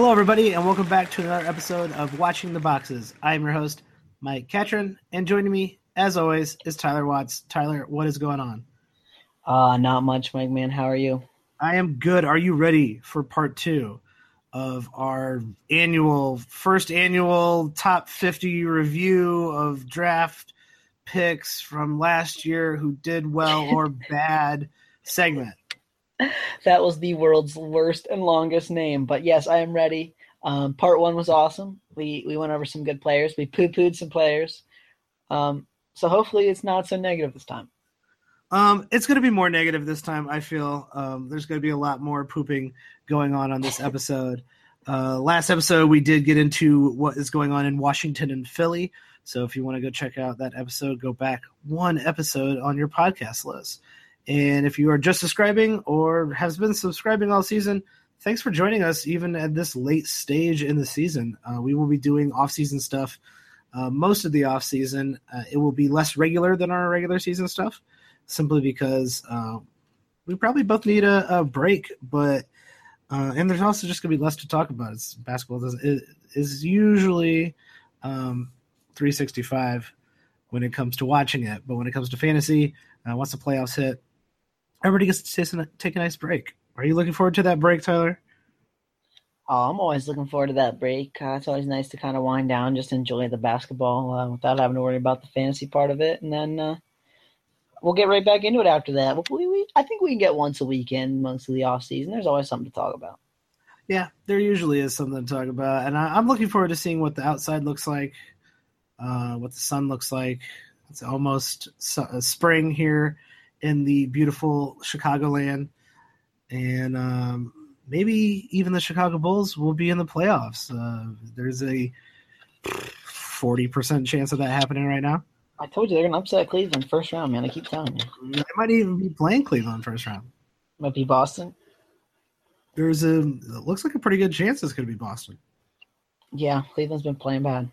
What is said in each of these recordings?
Hello, everybody, and welcome back to another episode of Watching the Boxes. I am your host, Mike Catron, and joining me, as always, is Tyler Watts. Tyler, what is going on? Uh, not much, Mike, man. How are you? I am good. Are you ready for part two of our annual, first annual top 50 review of draft picks from last year who did well or bad segment? That was the world's worst and longest name, but yes, I am ready. Um, part one was awesome. We we went over some good players. We poo pooed some players. Um, so hopefully it's not so negative this time. Um, it's going to be more negative this time. I feel um, there's going to be a lot more pooping going on on this episode. Uh, last episode, we did get into what is going on in Washington and Philly. So if you want to go check out that episode, go back one episode on your podcast list. And if you are just subscribing or has been subscribing all season, thanks for joining us even at this late stage in the season. Uh, we will be doing off-season stuff uh, most of the off-season. Uh, it will be less regular than our regular season stuff simply because uh, we probably both need a, a break. But uh, and there's also just going to be less to talk about. It's basketball is, is usually um, 365 when it comes to watching it, but when it comes to fantasy, uh, once the playoffs hit, everybody gets to take a, nice break. Are you looking forward to that break, Tyler? Oh, I'm always looking forward to that break. Uh, it's always nice to kind of wind down, just enjoy the basketball uh, without having to worry about the fantasy part of it, and then uh, we'll get right back into it after that. We, we, I think we can get once a weekend most of the off season. There's always something to talk about. Yeah, there usually is something to talk about, and I, am looking forward to seeing what the outside looks like, uh, what the sun looks like. It's almost uh, spring here in the beautiful Chicagoland, and um, maybe even the Chicago Bulls will be in the playoffs. Uh, there's a forty percent chance of that happening right now. I told you they're gonna upset Cleveland first round, man. I keep telling you. They might even be playing Cleveland first round. Might be Boston. There's a it looks like a pretty good chance it's gonna be Boston. Yeah, Cleveland's been playing bad.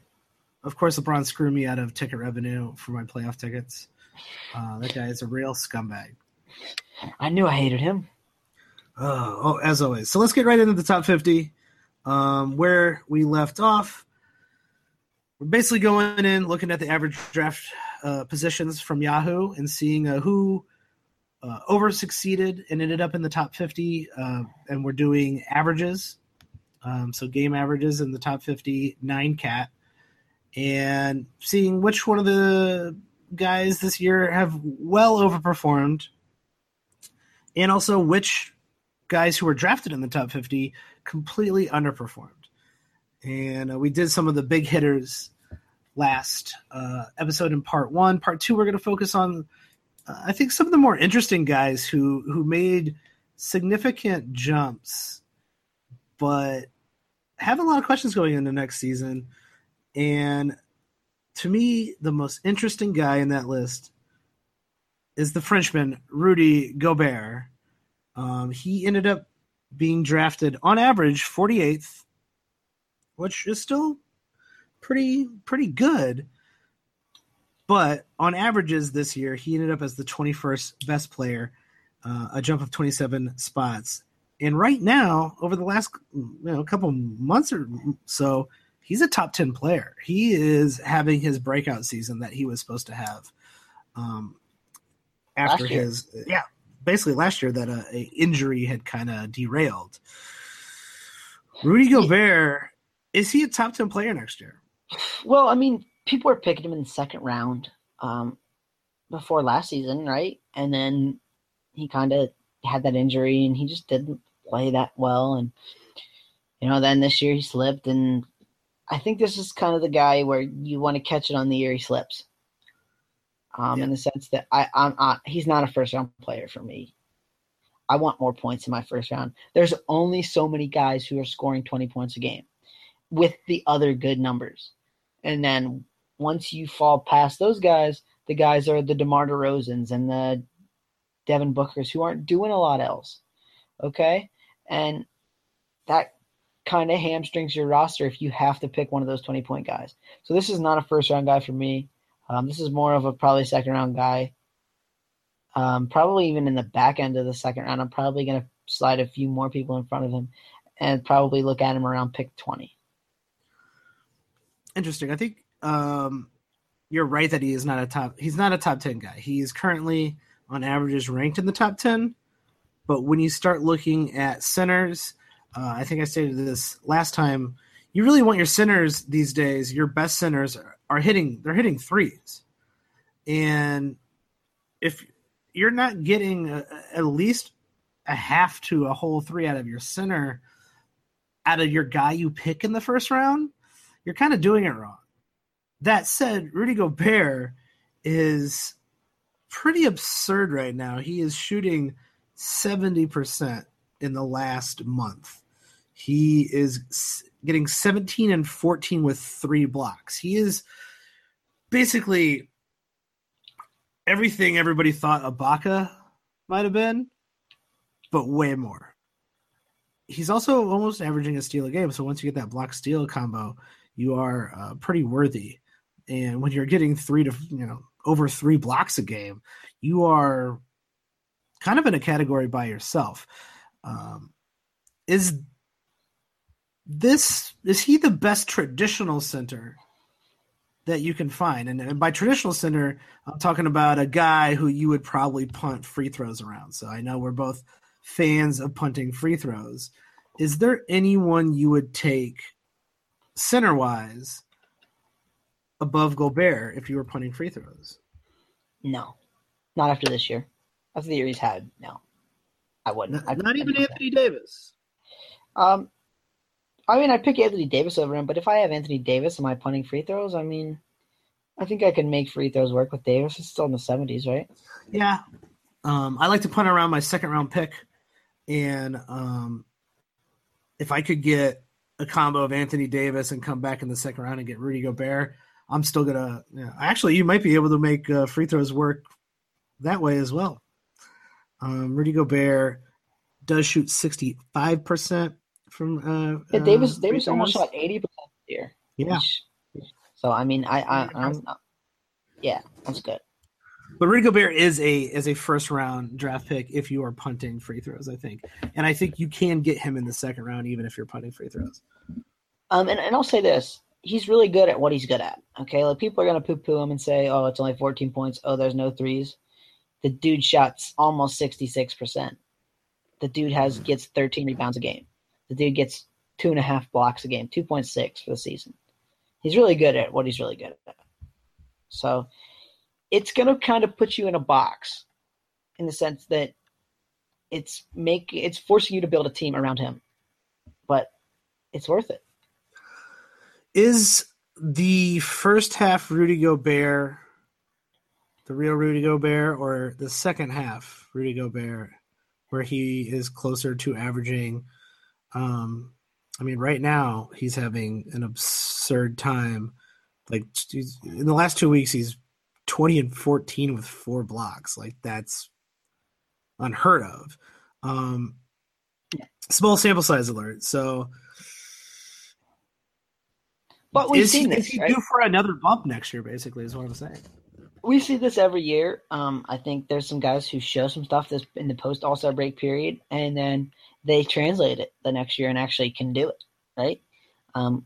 Of course, LeBron screwed me out of ticket revenue for my playoff tickets. Uh, that guy is a real scumbag. I knew I hated him. Oh, oh, as always. So let's get right into the top 50. Um, where we left off, we're basically going in, looking at the average draft uh, positions from Yahoo and seeing uh, who uh, over succeeded and ended up in the top 50. Uh, and we're doing averages. Um, so game averages in the top 50, nine cat, and seeing which one of the guys this year have well overperformed, and also which guys who were drafted in the top 50 completely underperformed. And uh, we did some of the big hitters last uh, episode in part one. Part two, we're going to focus on, uh, I think, some of the more interesting guys who who made significant jumps, but have a lot of questions going into next season. And to me, the most interesting guy in that list is the Frenchman Rudy Gobert. Um, he ended up being drafted on average 48th, which is still pretty pretty good. But on averages this year, he ended up as the 21st best player, uh, a jump of 27 spots. And right now, over the last you know, couple months or so, he's a top 10 player. He is having his breakout season that he was supposed to have um, after his yeah, basically last year that uh, a injury had kind of derailed. Rudy Gobert is he a top 10 player next year? Well, I mean, people were picking him in the second round um, before last season, right? And then he kind of had that injury and he just didn't play that well and you know, then this year he slipped and I think this is kind of the guy where you want to catch it on the year he slips. Um, yeah. in the sense that I, I'm, I, he's not a first round player for me. I want more points in my first round. There's only so many guys who are scoring 20 points a game with the other good numbers. And then once you fall past those guys, the guys are the DeMar DeRozans and the Devin Bookers who aren't doing a lot else. Okay? And that kind of hamstrings your roster if you have to pick one of those 20 point guys. So this is not a first round guy for me. Um, this is more of a probably second round guy. Um, probably even in the back end of the second round, I'm probably going to slide a few more people in front of him. and probably look at him around pick 20. Interesting. I think um, you're right that he is not a top. He's not a top ten guy. He is currently on averages ranked in the top ten. But when you start looking at centers, uh, I think I stated this last time. You really want your centers these days. Your best centers are, are hitting. They're hitting threes, and if you're not getting a, at least a half to a whole three out of your center, out of your guy you pick in the first round, you're kind of doing it wrong. That said, Rudy Gobert is pretty absurd right now. He is shooting 70% in the last month. He is getting 17 and 14 with three blocks. He is basically everything everybody thought Ibaka might have been, but way more. He's also almost averaging a steal a game. So once you get that block steal combo, you are uh, pretty worthy. And when you're getting three to you know over three blocks a game, you are kind of in a category by yourself. Um, is this is he the best traditional center that you can find? And, and by traditional center, I'm talking about a guy who you would probably punt free throws around. So I know we're both fans of punting free throws. Is there anyone you would take center wise above Gobert if you were punting free throws? No, not after this year. After the year he's had, no, I wouldn't. Not, not even Anthony that. Davis. Um, I mean, I pick Anthony Davis over him, but if I have Anthony Davis, am I punting free throws? I mean, I think I can make free throws work with Davis. It's still in the seventies, right? Yeah. Um, I like to punt around my second round pick, and um, if I could get a combo of Anthony Davis and come back in the second round and get Rudy Gobert, I'm still gonna. Actually, you might be able to make uh, free throws work that way as well. Um, Rudy Gobert does shoot 65 percent from. Uh, yeah, Davis uh, Davis almost shot 80 percent here. Yeah. so I mean, I, I I'm. Yeah, that's good. But Rudy Gobert is a is a first round draft pick if you are punting free throws, I think, and I think you can get him in the second round even if you're punting free throws. Um, and, and I'll say this: he's really good at what he's good at. Okay, like people are gonna poo poo him and say, "Oh, it's only 14 points. Oh, there's no threes. The dude shots almost 66 percent. The dude has gets 13 rebounds a game. The dude gets two and a half blocks a game, 2.6 for the season. He's really good at what he's really good at. So it's going to kind of put you in a box in the sense that it's make it's forcing you to build a team around him. But it's worth it. Is the first half Rudy Gobert the real Rudy Gobert or the second half Rudy Gobert where he is closer to averaging um I mean right now he's having an absurd time like in the last 2 weeks he's 20 and 14 with four blocks. Like that's unheard of. Um, small sample size alert. So, but we've is, seen this. Is he right? due for another bump next year? Basically, is what I'm saying. We see this every year. Um, I think there's some guys who show some stuff this in the post All Star break period, and then they translate it the next year and actually can do it. Right. Um,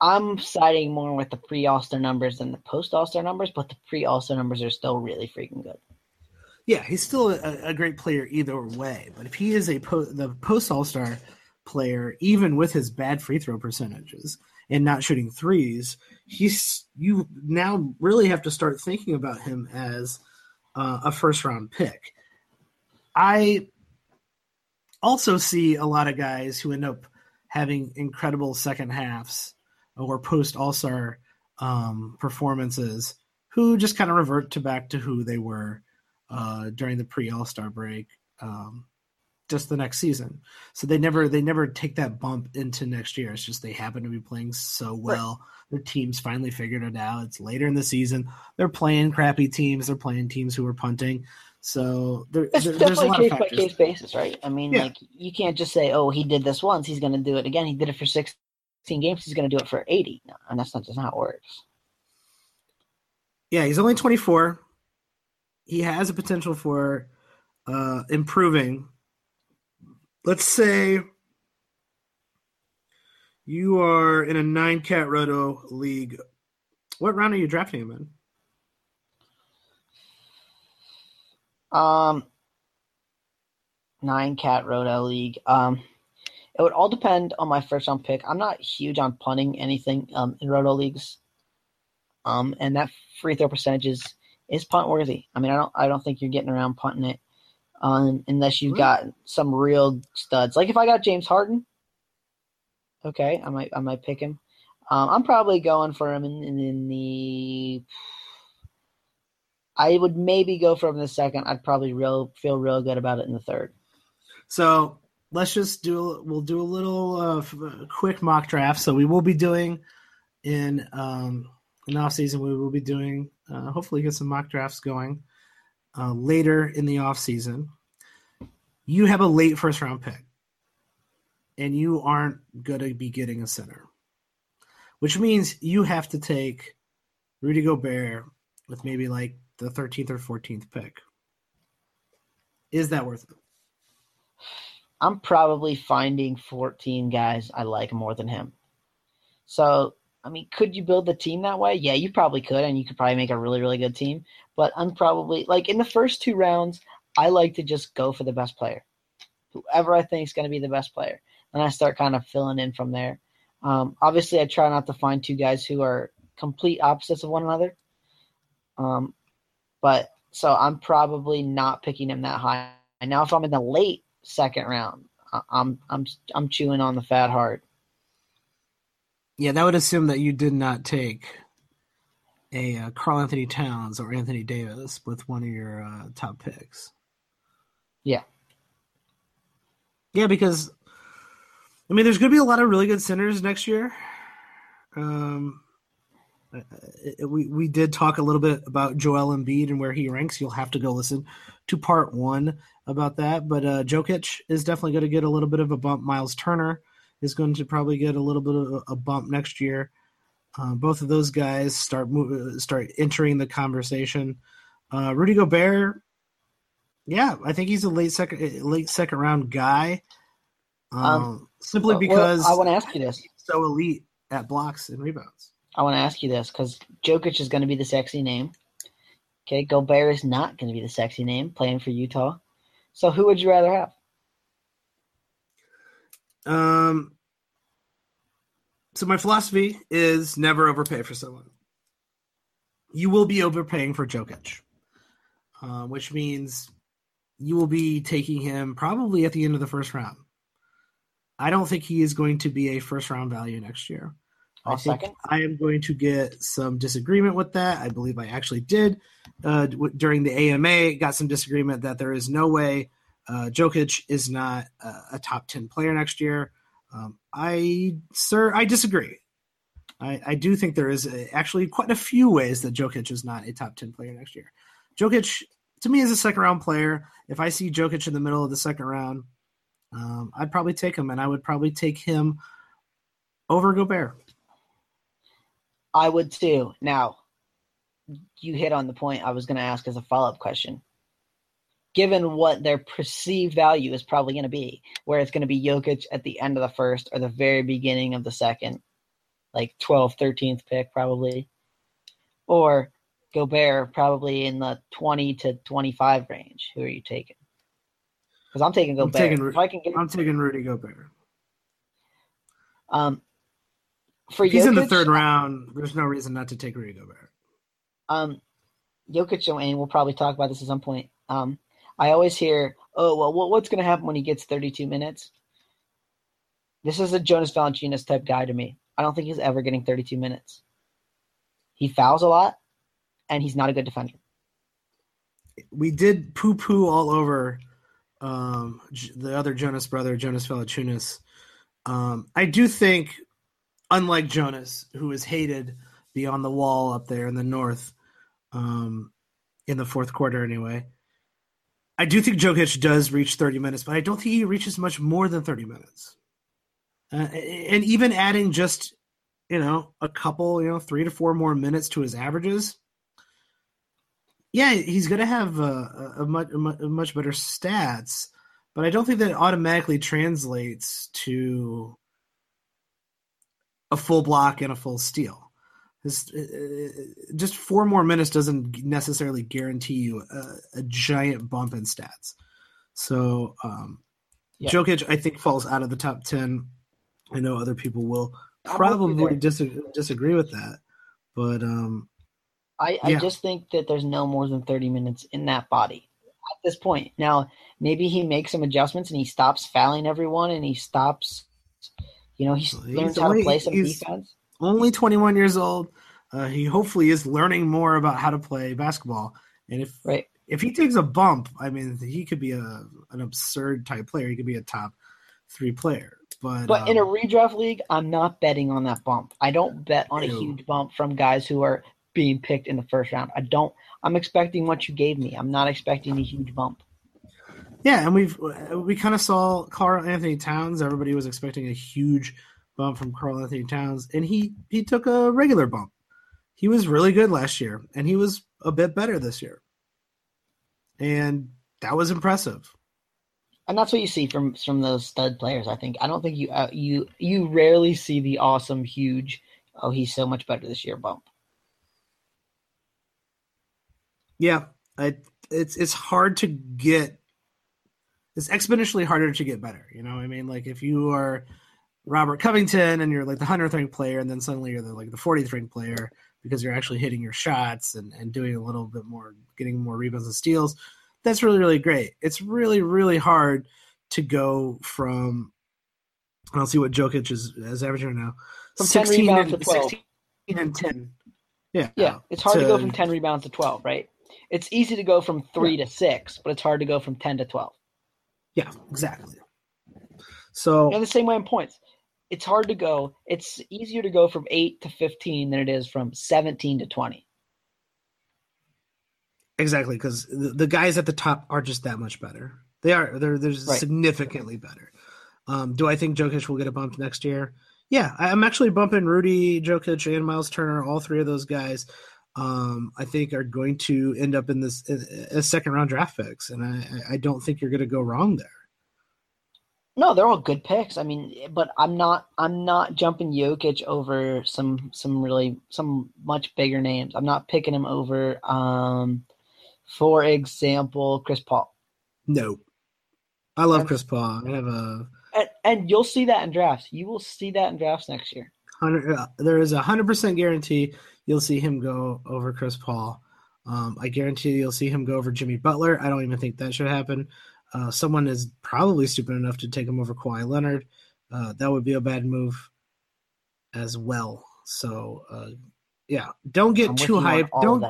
I'm siding more with the pre All Star numbers than the post All Star numbers, but the pre All Star numbers are still really freaking good. Yeah, he's still a, a, great player either way. But if he is a po- the post All Star player, even with his bad free throw percentages and not shooting threes, he's you now really have to start thinking about him as uh, a first round pick. I also see a lot of guys who end up having incredible second halves or post All Star um, performances who just kind of revert to back to who they were uh, during the pre All Star break, um, just the next season. So they never they never take that bump into next year. It's just they happen to be playing so well. Right. Their teams finally figured it out. It's later in the season. They're playing crappy teams. They're playing teams who are punting. So there, it's there, definitely case by case basis, right? I mean, yeah. like you can't just say, "Oh, he did this once. He's going to do it again." He did it for 16 games, he's going to do it for 80. No, and that's not just how it works. Yeah, he's only 24. He has a potential for uh, improving let's say you are in a nine cat roto league. What round are you drafting him in? Um, nine cat roto league. Um, it would all depend on my first round pick. I'm not huge on punting anything um, in roto leagues. Um, and that free throw percentage is, is punt worthy. I mean, I don't I don't think you're getting around punting it, um, unless you've got some real studs. Like if I got James Harden, okay, I might I might pick him. Um, I'm probably going for him in, in, in the. I would maybe go in the second. I'd probably real feel real good about it in the third. So let's just do we'll do a little uh, quick mock draft. So we will be doing in um, in off season. We will be doing uh, hopefully get some mock drafts going uh, later in the off season. You have a late first round pick, and you aren't going to be getting a center, which means you have to take Rudy Gobert with maybe like the 13th or 14th pick. Is that worth it? I'm probably finding 14 guys I like more than him. So, I mean, could you build the team that way? Yeah, you probably could, and you could probably make a really, really good team. But I'm probably like in the first two rounds, I like to just go for the best player, whoever I think is going to be the best player, and I start kind of filling in from there. Um, obviously, I try not to find two guys who are complete opposites of one another. Um, but so I'm probably not picking him that high. And now, if I'm in the late second round. I'm I'm I'm chewing on the fat hard. Yeah, that would assume that you did not take a uh, Karl-Anthony Towns or Anthony Davis with one of your uh, top picks. Yeah. Yeah, because I mean, there's going to be a lot of really good centers next year. Um, we we did talk a little bit about Joel Embiid and where he ranks. You'll have to go listen to part one about that. But uh, Jokic is definitely going to get a little bit of a bump. Miles Turner is going to probably get a little bit of a bump next year. Uh, both of those guys start move, start entering the conversation. Uh, Rudy Gobert, yeah, I think he's a late second late second round guy. Um, um, simply because well, I want to ask you this: so elite at blocks and rebounds. I want to ask you this because Jokic is going to be the sexy name. Okay, Gobert is not going to be the sexy name playing for Utah. So who would you rather have? Um. So my philosophy is never overpay for someone. You will be overpaying for Jokic, uh, which means you will be taking him probably at the end of the first round. I don't think he is going to be a first round value next year. I think second. I am going to get some disagreement with that. I believe I actually did uh, w- during the AMA. Got some disagreement that there is no way uh, Jokic is not a, a, top ten player next year. Um, I, sir, I disagree. I, I do think there is a, actually quite a few ways that Jokic is not a top ten player next year. Jokic, to me, is a second round player. If I see Jokic in the middle of the second round, um, I'd probably take him, and I would probably take him over Gobert. I would too. Now, you hit on the point I was going to ask as a follow up question. Given what their perceived value is probably going to be, where it's going to be Jokic at the end of the first or the very beginning of the second, like 12th, 13th pick probably, or Gobert probably in the 20 to 25 range. Who are you taking? Because I'm taking Gobert. I'm taking, if I can get, I'm taking Rudy Gobert. Um, for if Jokic, he's in the third round, there's no reason not to take Rudy Gobert. Um, Jokic, and we'll probably talk about this at some point. Um, I always hear, oh, well, what's going to happen when he gets 32 minutes? This is a Jonas Valanciunas type guy to me. I don't think he's ever getting 32 minutes. He fouls a lot, and he's not a good defender. We did poo poo all over um, the other Jonas brother, Jonas Valanciunas. Um, I do think unlike Jonas, who is hated beyond the wall up there in the north, um, in the fourth quarter anyway. I do think Jokic does reach 30 minutes, but I don't think he reaches much more than 30 minutes. Uh, and even adding just, you know, a couple, you know, three to four more minutes to his averages, yeah, he's going to have a, a, much, a much better stats, but I don't think that automatically translates to a full block and a full steal. This, uh, uh, just four more minutes doesn't necessarily guarantee you a, a giant bump in stats. So, um, yeah. Jokic, I think, falls out of the top 10. I know other people will probably disagree, disagree with that. But um, I, I yeah. just think that there's no more than 30 minutes in that body at this point. Now, maybe he makes some adjustments and he stops fouling everyone and he stops, you know, he well, learns how only, to play some defense. Only 21 years old. Uh, he hopefully is learning more about how to play basketball. And if right. if he takes a bump, I mean, he could be a an absurd type player. He could be a top three player. But but um, in a um, redraft league, I'm not betting on that bump. I don't bet on ew. a huge bump from guys who are being picked in the first round. I don't. I'm expecting what you gave me. I'm not expecting a huge bump. Yeah, and we've we kind of saw Karl-Anthony Towns. Everybody was expecting a huge bump from Karl-Anthony Towns, and he he took a regular bump. He was really good last year, and he was a bit better this year, and that was impressive. And that's what you see from from those stud players. I think I don't think you uh, you you rarely see the awesome, huge. Oh, he's so much better this year bump. Yeah, I, it's it's hard to get. It's exponentially harder to get better. You know, I mean, like if you are Robert Covington and you're like the hundredth ranked player, and then suddenly you're the, like the fortieth ranked player because you're actually hitting your shots and, and doing a little bit more, getting more rebounds and steals. That's really really great. It's really really hard to go from. I'll see what Jokic is, is averaging right now. From 16 and, to 12. 16 and 10. Yeah. Yeah. It's hard to, to, go from 10 rebounds to 12, right? it's easy to go from three yeah. to six, but it's hard to go from ten to twelve. Yeah, exactly. So and the same way in points. It's hard to go. It's easier to go from eight to fifteen than it is from seventeen to twenty. Exactly, because the, the guys at the top are just that much better. They are. They're they're right. significantly better. Um, do I think Jokic will get a bump next year? Yeah, I'm actually bumping Rudy, Jokic, and Miles Turner, all three of those guys um, I think are going to end up in this as second round draft picks, and I, I don't think you're going to go wrong there. No, they're all good picks. I mean, but I'm not I'm not jumping Jokic over some some really some much bigger names. I'm not picking him over, um, for example, Chris Paul. No, I love and, Chris Paul. I have a and, and you'll see that in drafts. You will see that in drafts next year. Uh, there is a hundred percent guarantee you'll see him go over Chris Paul. Um, I guarantee you'll see him go over Jimmy Butler. I don't even think that should happen. Uh, someone is probably stupid enough to take him over Kawhi Leonard. Uh, that would be a bad move as well. So, uh, yeah, don't get I'm too hyped. Don't.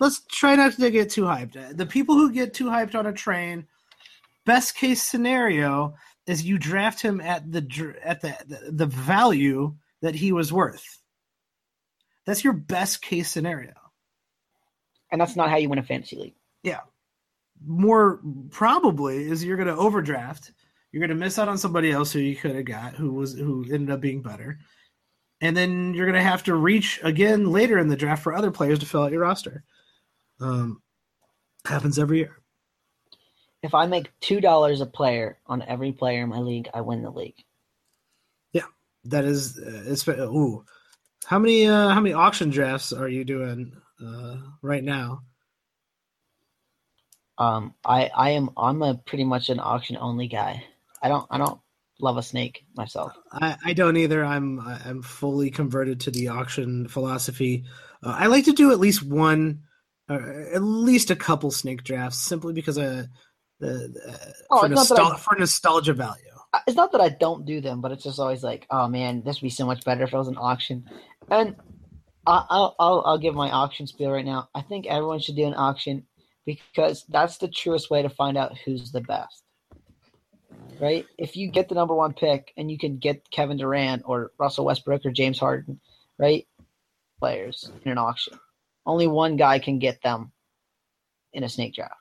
Let's try not to get too hyped. The people who get too hyped on a train, best case scenario is you draft him at the at the the value that he was worth. That's your best case scenario. And that's not how you win a fantasy league. Yeah. More probably is you're going to overdraft. You're going to miss out on somebody else who you could have got who was who ended up being better. And then you're going to have to reach again later in the draft for other players to fill out your roster. Um, happens every year. If I make two dollars a player on every player in my league, I win the league. Yeah, that is. Uh, it's ooh, how many uh, how many auction drafts are you doing uh, right now? Um, I I am I'm a pretty much an auction only guy. I don't I don't love a snake myself. I, I don't either. I'm I'm fully converted to the auction philosophy. Uh, I like to do at least one, uh, at least a couple snake drafts, simply because uh, the, oh, for, nostal- for nostalgia value it's not that I don't do them, but it's just always like, oh man, this would be so much better if it was an auction. And I'll, I'll, I'll give my auction spiel right now. I think everyone should do an auction because that's the truest way to find out who's the best. Right? If you get the number one pick and you can get Kevin Durant or Russell Westbrook or James Harden, right? Players in an auction. Only one guy can get them in a snake draft.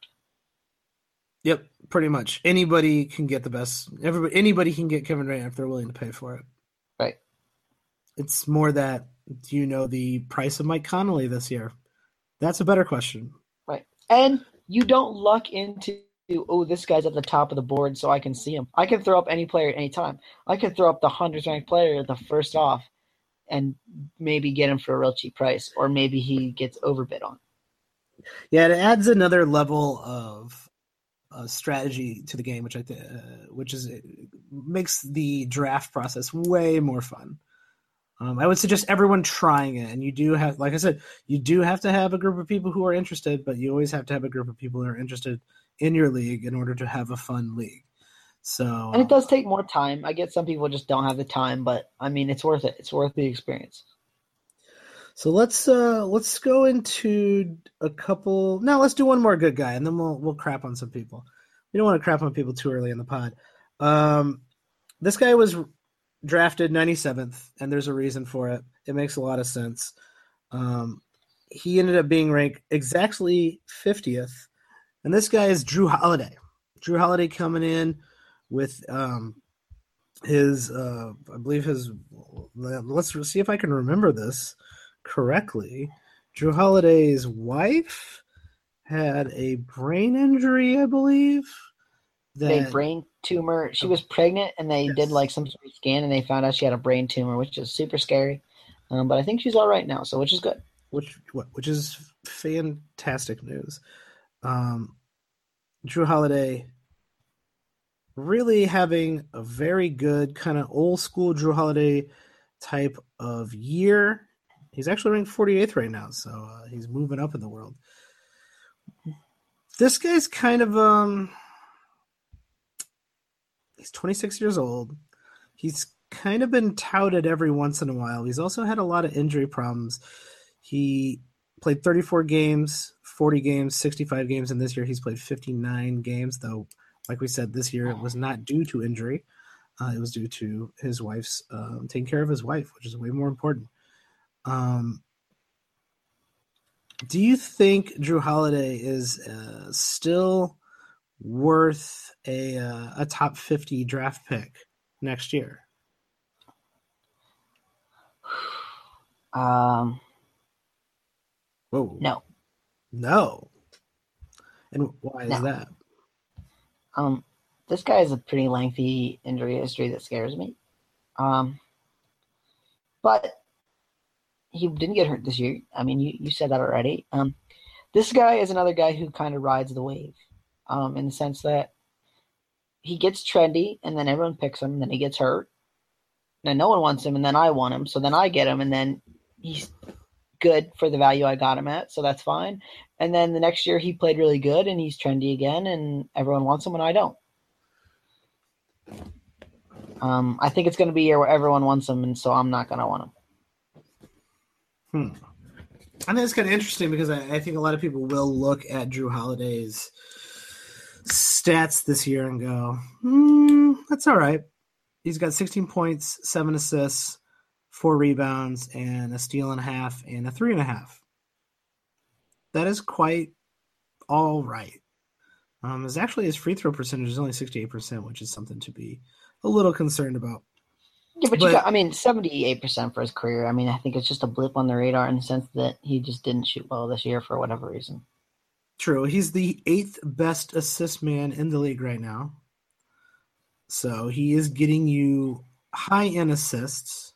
Yep, pretty much. Anybody can get the best. Everybody, anybody can get Kevin Durant if they're willing to pay for it. Right. It's more that do you know the price of Mike Conley this year? That's a better question. Right. And you don't luck into oh, this guy's at the top of the board, so I can see him. I can throw up any player at any time. I can throw up the hundredth ranked player the first off, and maybe get him for a real cheap price, or maybe he gets overbid on. Yeah, it adds another level of uh, strategy to the game, which I th- uh, which is makes the draft process way more fun. Um, I would suggest everyone trying it, and you do have, like I said, you do have to have a group of people who are interested, but you always have to have a group of people who are interested in your league in order to have a fun league. So, and it does take more time. I get some people just don't have the time, but I mean, it's worth it. It's worth the experience. So let's uh let's go into a couple. Now let's do one more good guy, and then we'll we'll crap on some people. We don't want to crap on people too early in the pod. Um, this guy was drafted 97th, and there's a reason for it. It makes a lot of sense. Um, he ended up being ranked exactly 50th, and this guy is Jrue Holiday. Jrue Holiday coming in with um, his, uh, I believe his. Let's see if I can remember this correctly. Jrue Holiday's wife had a brain injury, I believe. That, a brain tumor. She was pregnant, and they yes. did like some sort of scan, and they found out she had a brain tumor, which is super scary. Um, but I think she's all right now, so which is good. Which what? which is fantastic news. Um, Jrue Holiday really having a very good kind of old school Jrue Holiday type of year. He's actually ranked 48th right now, so uh, he's moving up in the world. This guy's kind of um he's 26 years old. He's kind of been touted every once in a while. He's also had a lot of injury problems. He played 34 games, 40 games, 65 games, and this year he's played 59 games, though, like we said, this year it was not due to injury. Uh, it was due to his wife's um, taking care of his wife, which is way more important. Um, do you think Jrue Holiday is uh, still worth a uh, a top fifty draft pick next year? Um. Whoa. No. No. And why is no. that? Um, this guy has a pretty lengthy injury history that scares me. Um, but he didn't get hurt this year. I mean, you, you said that already. Um, this guy is another guy who kind of rides the wave, um, in the sense that he gets trendy and then everyone picks him, and then he gets hurt. Then no one wants him, and then I want him, so then I get him, and then he's good for the value I got him at, so that's fine. And then the next year he played really good and he's trendy again, and everyone wants him and I don't. Um, I think it's going to be a year where everyone wants him, and so I'm not going to want him. Hmm. I think it's kind of interesting because I, I, think a lot of people will look at Jrue Holiday's stats this year and go, hmm, that's all right. He's got 16 points, seven assists, four rebounds, and a steal and a half, and a three and a half. That is quite all right. Um, is actually his free throw percentage is only 68%, which is something to be a little concerned about. Yeah, but, but you got, I mean, 78% for his career. I mean, I think it's just a blip on the radar in the sense that he just didn't shoot well this year for whatever reason. True. He's the eighth best assist man in the league right now. So he is getting you high end assists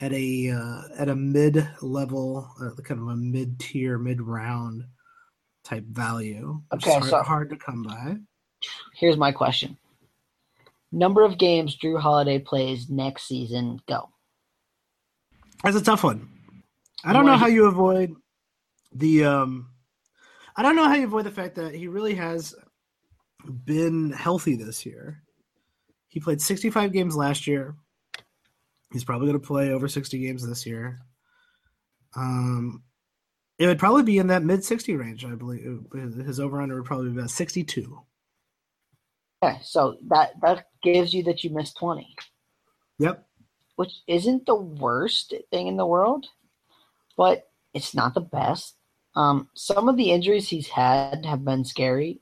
at a uh, at a mid level, uh, kind of a mid tier, mid round type value. okay, hard, so hard to come by. Here's my question: Number of games Jrue Holiday plays next season? Go. That's a tough one. I don't know how you avoid the. um I don't know how you avoid the fact that he really has been healthy this year. He played 65 games last year. He's probably going to play over 60 games this year. Um, it would probably be in that mid 60 range, I believe. His over under would probably be about 62. Okay, so that that gives you that you missed 20. Yep. Which isn't the worst thing in the world, but it's not the best. Um, some of the injuries he's had have been scary.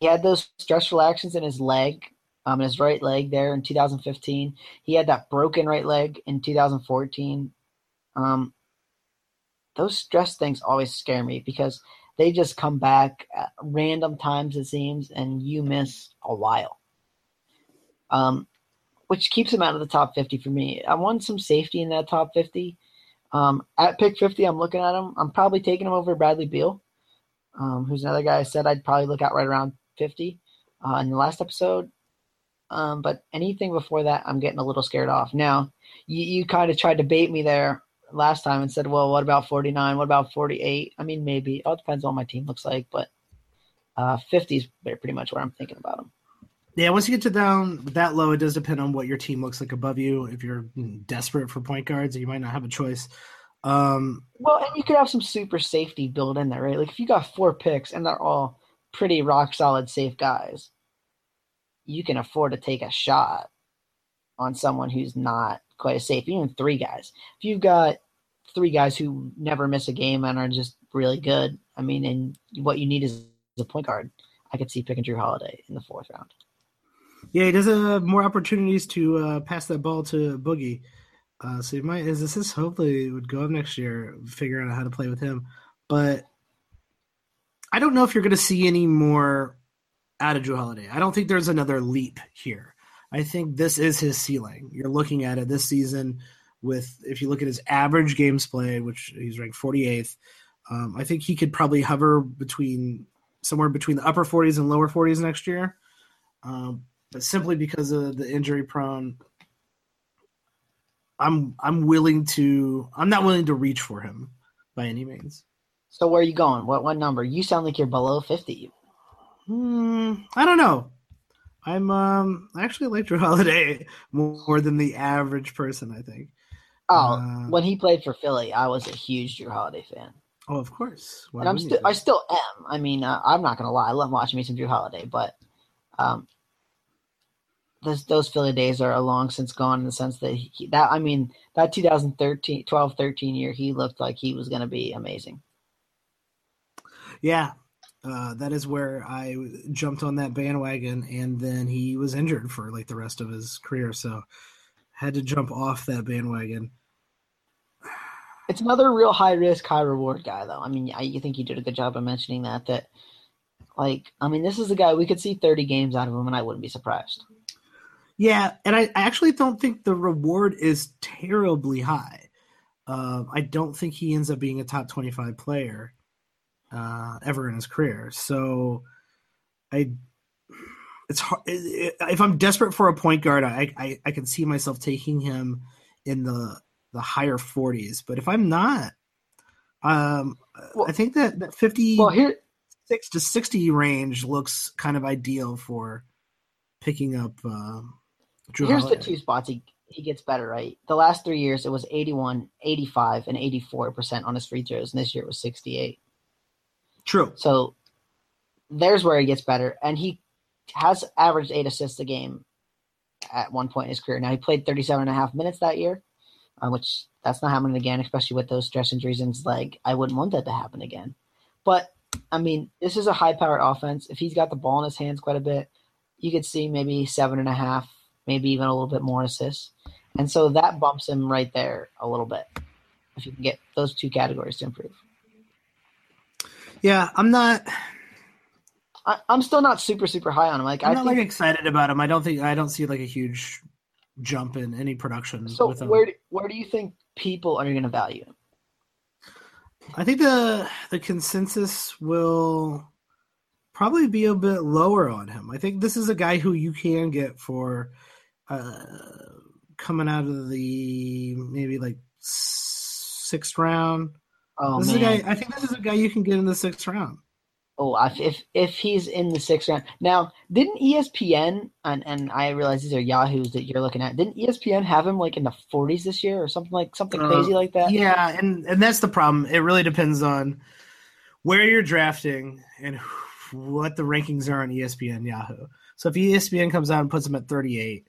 He had those stress fractures in his leg um, his right leg there in 2015. He had that broken right leg in 2014. Um, those stress things always scare me because they just come back at random times it seems, and you miss a while. Um, which keeps him out of the top 50 for me. I want some safety in that top 50. Um, at pick 50, I'm looking at him. I'm probably taking him over Bradley Beal, um, who's another guy I said I'd probably look at right around 50 uh, in the last episode. Um, but anything before that, I'm getting a little scared off. Now, you, you kind of tried to bait me there last time and said, well, what about 49? What about 48? I mean, maybe. It all depends on what my team looks like, but uh, 50 is pretty much where I'm thinking about them. Yeah, once you get to down that low, it does depend on what your team looks like above you. If you're desperate for point guards, you might not have a choice. Um, well, and you could have some super safety built in there, right? Like if you got four picks and they're all pretty rock solid safe guys, you can afford to take a shot on someone who's not quite as safe. Even three guys. If you've got three guys who never miss a game and are just really good, I mean, and what you need is a point guard. I could see picking Jrue Holiday in the fourth round. Yeah, he does have more opportunities to uh, pass that ball to Boogie. Uh, so he might, as this is hopefully would go up next year, figuring out how to play with him. But I don't know if you're going to see any more out of Jrue Holiday. I don't think there's another leap here. I think this is his ceiling. You're looking at it this season with, if you look at his average games played, which he's ranked 48th, um, I think he could probably hover between somewhere between the upper 40s and lower 40s next year. Um, but simply because of the injury prone, I'm I'm willing to I'm not willing to reach for him by any means. So where are you going? What what number? You sound like you're below fifty. Hmm, I don't know. I'm um I actually like Jrue Holiday more than the average person. I think. Oh, uh, when he played for Philly, I was a huge Jrue Holiday fan. Oh, of course. Why and I'm still I still am. I mean, uh, I'm not gonna lie. I love watching me some Jrue Holiday, but um, those those Philly days are a long since gone in the sense that he, that I mean that 2013 12 13 year he looked like he was going to be amazing. Yeah. Uh, that is where I jumped on that bandwagon and then he was injured for like the rest of his career so had to jump off that bandwagon. It's another real high risk high reward guy though. I mean I think you did a good job of mentioning that that like I mean this is a guy we could see 30 games out of him and I wouldn't be surprised. Yeah, and I, I actually don't think the reward is terribly high. Uh, I don't think he ends up being a top 25 player uh, ever in his career. So I it's hard if I'm desperate for a point guard, I, I, I can see myself taking him in the the higher 40s. But if I'm not, um, well, I think that that 50 well here six to 60 range looks kind of ideal for picking up. Um, Jrue Here's Holiday. the two spots he, he gets better, right? The last three years, it was 81, 85, and 84% on his free throws, and this year it was 68. True. So there's where he gets better. And he has averaged eight assists a game at one point in his career. Now, he played 37 and a half minutes that year, uh, which that's not happening again, especially with those stress injuries in his leg. I wouldn't want that to happen again. But, I mean, this is a high powered offense. If he's got the ball in his hands quite a bit, you could see maybe seven and a half, maybe even a little bit more assists. And so that bumps him right there a little bit if you can get those two categories to improve. Yeah, I'm not. I, am still not super super high on him. Like I'm I not think, like excited about him. I don't think I don't see like a huge jump in any production. So where do, where do you think people are going to value him? I think the the consensus will probably be a bit lower on him. I think this is a guy who you can get for uh, coming out of the maybe like sixth round. Oh this man. is a guy. I think this is a guy you can get in the sixth round. Oh, if if he's in the sixth round now, didn't ESPN and and I realize these are Yahoos that you're looking at. Didn't ESPN have him like in the 40s this year or something like something uh, crazy like that? Yeah, and and that's the problem. It really depends on where you're drafting and what the rankings are on ESPN Yahoo. So if ESPN comes out and puts him at 38,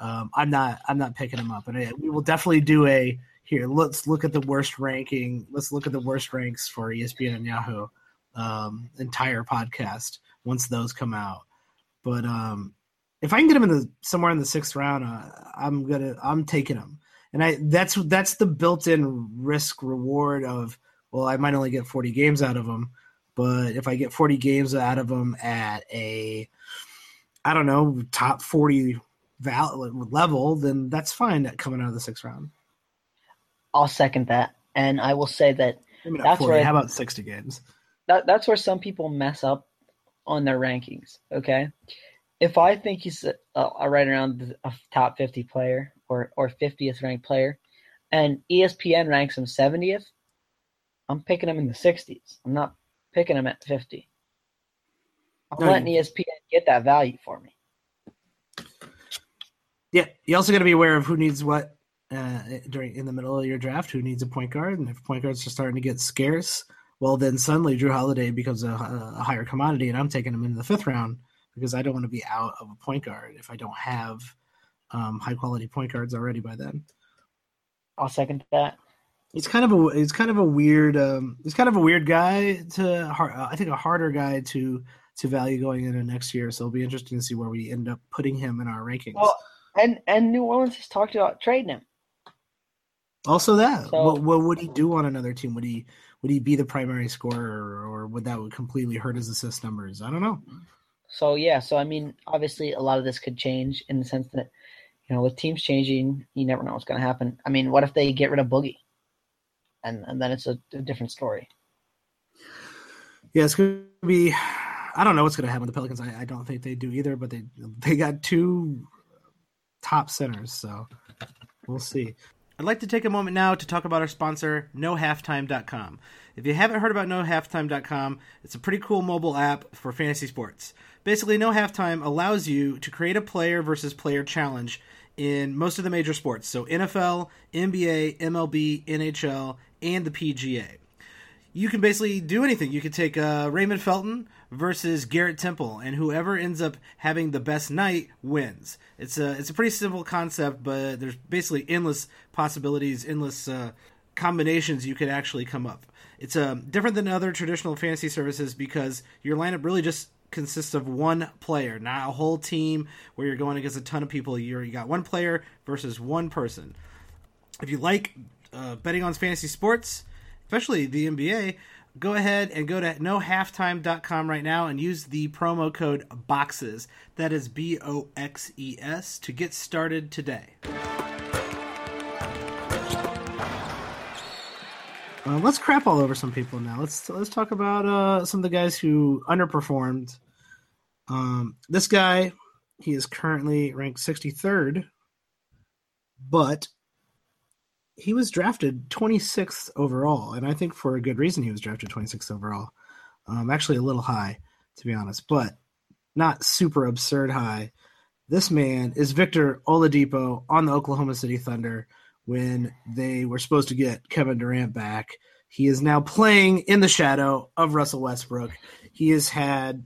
um, I'm not I'm not picking him up, and we will definitely do a here. Let's look at the worst ranking. Let's look at the worst ranks for ESPN and Yahoo um, entire podcast once those come out. But um, if I can get him in the somewhere in the sixth round, uh, I'm gonna I'm taking him, and I that's that's the built-in risk reward of well, I might only get 40 games out of him, But if I get 40 games out of him at a, I don't know, top 40 val- level, then that's fine coming out of the sixth round. I'll second that, and I will say that Maybe not That's 40. where- How about 60 games? that that's where some people mess up on their rankings. Okay, if I think he's a, a right around a top fifty player or or fiftieth ranked player, and ESPN ranks him seventieth, I'm picking him in the sixties. I'm not picking him at fifty. I'm No, letting you- ESPN get that value for me. Yeah, you also got to be aware of who needs what uh, during in the middle of your draft. Who needs a point guard, and if point guards are starting to get scarce, well, then suddenly Jrue Holiday becomes a, a higher commodity, and I'm taking him in the fifth round because I don't want to be out of a point guard if I don't have um, high quality point guards already by then. I'll second that. It's kind of a he's kind of a weird um, he's kind of a weird guy to I think a harder guy to to value going into next year. So it'll be interesting to see where we end up putting him in our rankings. Well, and and New Orleans has talked about trading him. Also, that So- what, what would he do on another team? Would he would he be the primary scorer, or would that would completely hurt his assist numbers? I don't know. So yeah, so I mean, obviously, a lot of this could change in the sense that, you know, with teams changing, you never know what's going to happen. I mean, what if they get rid of Boogie, and and then it's a, a different story. Yeah, it's going to be. I don't know what's going to happen with the Pelicans. I, I don't think they do either, but they they got two top centers, so we'll see. I'd like to take a moment now to talk about our sponsor, NoHalftime.com. If you haven't heard about NoHalftime.com, it's a pretty cool mobile app for fantasy sports. Basically, No Halftime allows you to create a player versus player challenge in most of the major sports. So NFL, NBA, MLB, NHL, and the PGA you can basically do anything. You could take uh, Raymond Felton versus Garrett Temple, and whoever ends up having the best night wins. It's a it's a pretty simple concept, but there's basically endless possibilities, endless uh, combinations you could actually come up. It's uh, different than other traditional fantasy services because your lineup really just consists of one player, not a whole team where you're going against a ton of people. You're, you got one player versus one person if you like uh, betting on fantasy sports, especially the NBA, go ahead and go to nohalftime.com right now and use the promo code BOXES. That is B O X E S to get started today. Uh, let's crap all over some people now. Let's let's talk about uh, some of the guys who underperformed. Um, this guy, he is currently ranked 63rd, but he was drafted 26th overall, and I think for a good reason he was drafted 26th overall. Um, actually, a little high, to be honest, but not super absurd high. This man is Victor Oladipo on the Oklahoma City Thunder when they were supposed to get Kevin Durant back. He is now playing in the shadow of Russell Westbrook. He has had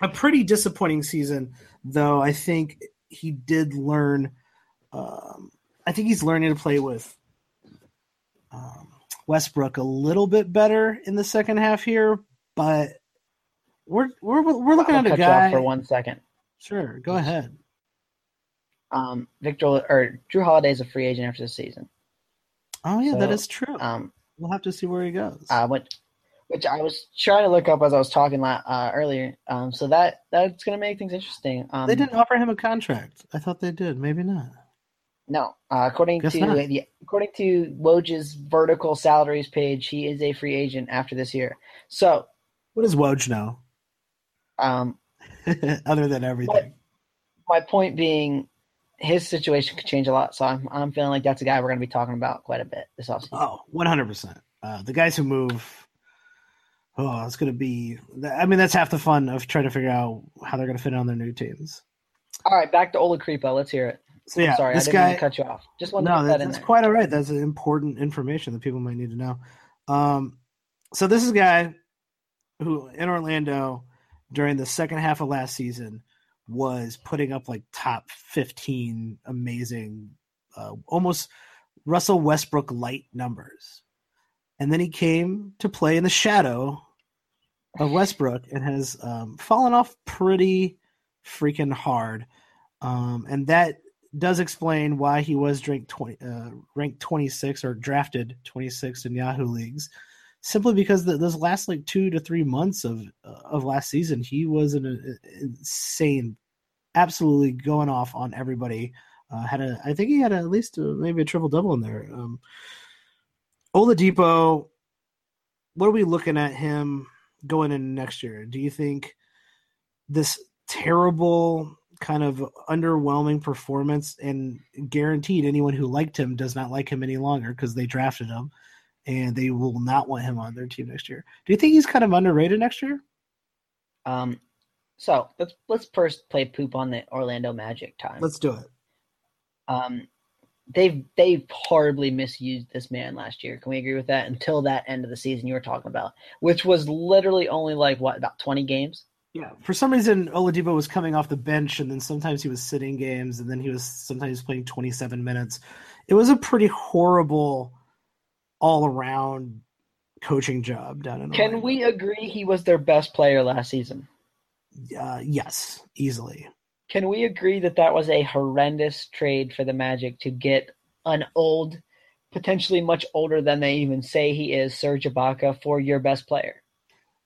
a pretty disappointing season, though I think he did learn. Um, I think he's learning to play with um, Westbrook a little bit better in the second half here, but we're we're we're looking I'll at a cut you off guy. for one second. Sure, go ahead. Um, Victor or Jrue Holiday is a free agent after the season. Oh yeah, that So, is true. Um, we'll have to see where he goes. uh, which, which I was trying to look up as I was talking uh, earlier. Um, so that that's going to make things interesting. Um, they didn't offer him a contract. I thought they did. Maybe not. No, uh, according Guess to not. the, according to Woj's vertical salaries page, he is a free agent after this year. So, What does Woj know, um, other than everything? my point being, his situation could change a lot. So I'm I'm feeling like that's a guy we're going to be talking about quite a bit this offseason. Oh, 100%. Uh, the guys who move, oh, it's going to be. I mean, that's half the fun of trying to figure out how they're going to fit on their new teams. All right, back to Ola Creepo. Let's hear it. So, yeah, I'm sorry, I didn't guy. to cut you off. Just wanted to No, put that, that's quite all right. That's important information that people might need to know. Um, so this is a guy who in Orlando during the second half of last season was putting up like top 15 amazing uh, almost Russell Westbrook light numbers. And then he came to play in the shadow of Westbrook and has um, fallen off pretty freaking hard. Um, and that does explain why he was ranked 20, uh, ranked 26 or drafted 26 in Yahoo leagues. simply because the, those last like two to three months of uh, of last season, he was an, an insane, absolutely going off on everybody. Uh, had a, I think he had a, at least a, maybe a triple double in there. Um, Oladipo, what are we looking at him going in next year? Do you think this terrible kind of underwhelming performance and guaranteed anyone who liked him does not like him any longer because they drafted him and they will not want him on their team next year. Do you think he's kind of underrated next year? Um, so let's let's first play poop on the Orlando Magic time. Let's do it. Um, they've they've horribly misused this man last year. Can we agree with that? Until that end of the season you were talking about, which was literally only like what about twenty games. Yeah, for some reason Oladipo was coming off the bench, and then sometimes he was sitting games, and then he was sometimes playing twenty seven minutes. It was a pretty horrible all around coaching job down in. The Can Orlando. we agree he was their best player last season? Uh, yes, easily. Can we agree that that was a horrendous trade for the Magic to get an old, potentially much older than they even say he is, Serge Ibaka for your best player?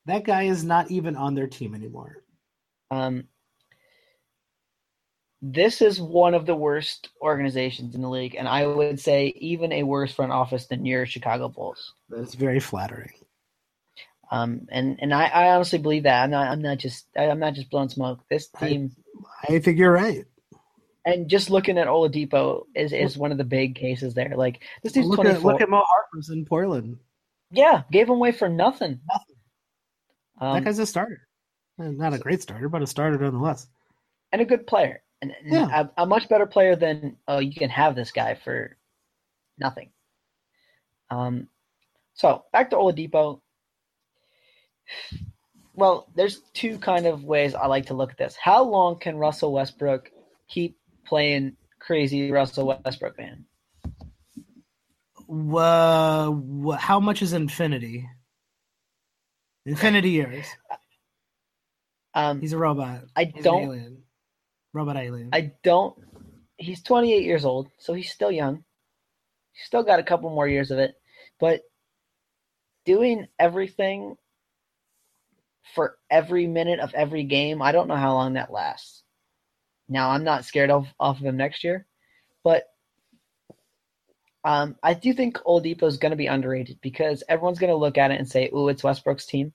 That guy is not even on their team anymore. Um, this is one of the worst organizations in the league, and I would say even a worse front office than your Chicago Bulls. That's very flattering. Um, and and I, I honestly believe that. I'm not I'm not just I'm not just blowing smoke. This team. I, I think you're right. And just looking at Oladipo is is one of the big cases there. Like this dude's look 24. At, look at Mo Harkless in Portland. Yeah, gave him away for nothing. Nothing. Um, that guy's a starter. Not a great starter, but a starter nonetheless. And a good player and, and yeah. a, a, much better player than oh you can have this guy for nothing. Um, so back to Oladipo. Well, there's two kind of ways I like to look at this. How long can Russell Westbrook keep playing crazy Russell Westbrook, man? Uh, how much is infinity? Infinity years. Um, He's a robot. I He's don't. Robot alien. I don't. He's 28 years old, so he's still young. He's still got a couple more years of it, but doing everything for every minute of every game, I don't know how long that lasts. Now, I'm not scared of off of him next year, but um, I do think Oladipo is going to be underrated because everyone's going to look at it and say, "Ooh, it's Westbrook's team."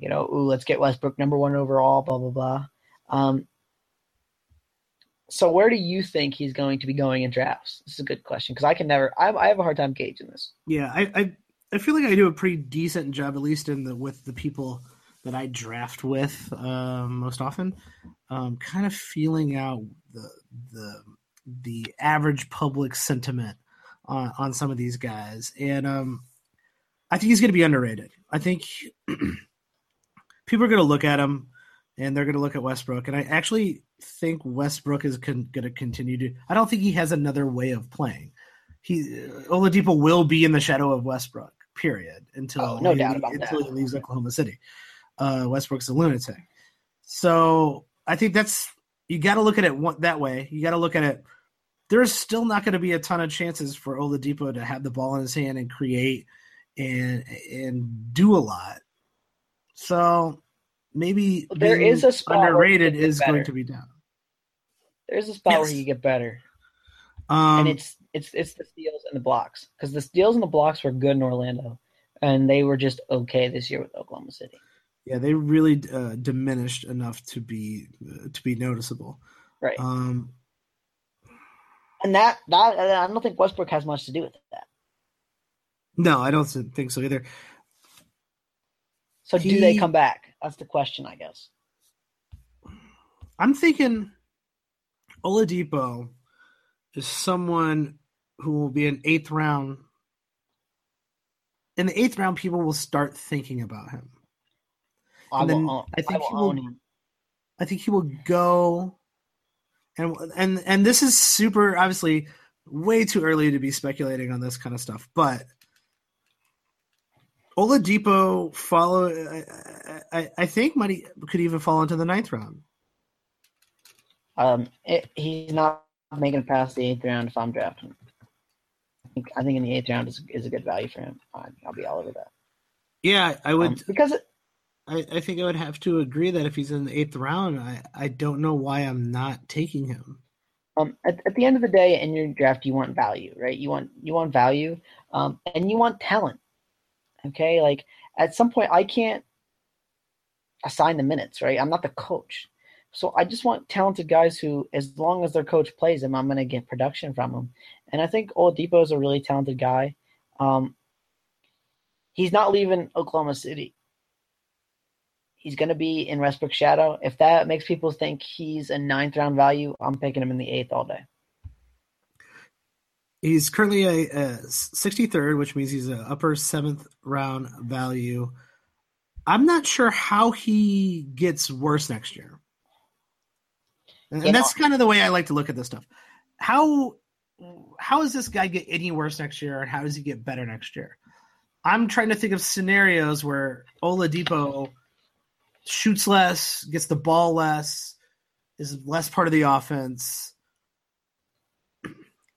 You know, "Ooh, let's get Westbrook number one overall." Blah blah blah. Um, so where do you think he's going to be going in drafts? This is a good question because I can never. I, I, have a hard time gauging this. Yeah, I, I I feel like I do a pretty decent job, at least in the with the people that I draft with um, most often. Um, kind of feeling out the the the average public sentiment on on some of these guys, and um, I think he's going to be underrated. I think people are going to look at him and they're going to look at Westbrook. And I actually think Westbrook is con- going to continue to. I don't think he has another way of playing. He Oladipo will be in the shadow of Westbrook. Period. Until oh, no he, doubt about until that. he leaves Oklahoma City. Uh, Westbrook's a lunatic. So I think that's you got to look at it one, that way. You got to look at it. There's still not going to be a ton of chances for Oladipo to have the ball in his hand and create and and do a lot. So maybe there is a spot underrated is going to be down. There's a spot yes. where you get better, um, and it's it's it's the steals and the blocks because the steals and the blocks were good in Orlando, and they were just okay this year with Oklahoma City. Yeah, they really uh, diminished enough to be uh, to be noticeable. Right. Um, and that that I don't think Westbrook has much to do with that. No, I don't think so either. So he, do they come back? That's the question, I guess. I'm thinking Oladipo is someone who will be an eighth round. In the eighth round, people will start thinking about him. I, will, I think I will he will. I think he will go, and and and this is super obviously way too early to be speculating on this kind of stuff, but Oladipo follow. I, I, I think money could even fall into the ninth round. Um, it, he's not making it past the eighth round if I'm drafting. I think I think in the eighth round is is a good value for him. I, will be all over that. Yeah, I would um, because it, I, I think I would have to agree that if he's in the eighth round, I, I don't know why I'm not taking him. Um, at, at the end of the day, in your draft, you want value, right? You want you want value, um, and you want talent. Okay, like at some point, I can't assign the minutes, right? I'm not the coach, so I just want talented guys who, as long as their coach plays them, I'm going to get production from them. And I think Oladipo is a really talented guy. Um, he's not leaving Oklahoma City. He's going to be in Westbrook's shadow. If that makes people think he's a ninth round value, I'm picking him in the eighth all day. He's currently a, a 63rd, which means he's an upper seventh round value. I'm not sure how he gets worse next year. And You that's kind of the way I like to look at this stuff. How how does this guy get any worse next year, and how does he get better next year? I'm trying to think of scenarios where Oladipo shoots less, gets the ball less, is less part of the offense.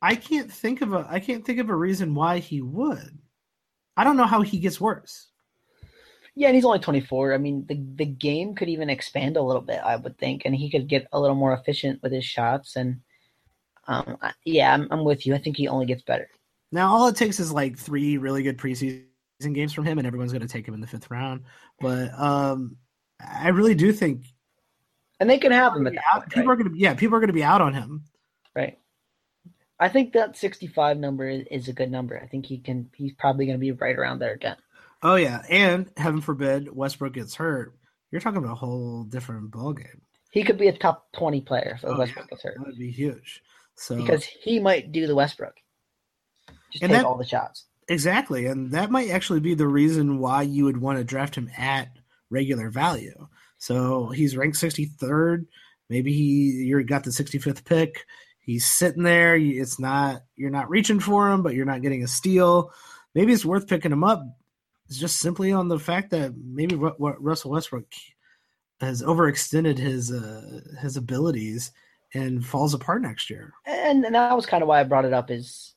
I can't think of a I can't think of a reason why he would. I don't know how he gets worse. Yeah, and he's only 24. I mean, the the game could even expand a little bit, I would think, and he could get a little more efficient with his shots. And um, I- yeah, I'm, I'm with you. I think he only gets better. Now all it takes is like three really good preseason games from him, and everyone's going to take him in the fifth round. But um, I really do think And they can have him at that point, people right? are going to yeah people are going to be out on him. right? I think that 65 number is, is a good number. I think he can. He's probably going to be right around there again. Oh yeah, and heaven forbid Westbrook gets hurt. You're talking about a whole different ballgame. He could be a top 20 player if Oh, Westbrook gets hurt That would be huge. So because he might do the Westbrook. Just And take that- all the shots. exactly, and that might actually be the reason why you would want to draft him at regular value. So he's ranked 63rd. Maybe he you got the 65th pick. He's sitting there. It's not you're not reaching for him, but you're not getting a steal. Maybe it's worth picking him up. It's just simply on the fact that maybe what, what Russell Westbrook has overextended his uh, his abilities and falls apart next year. And, and that was kind of why I brought it up. Is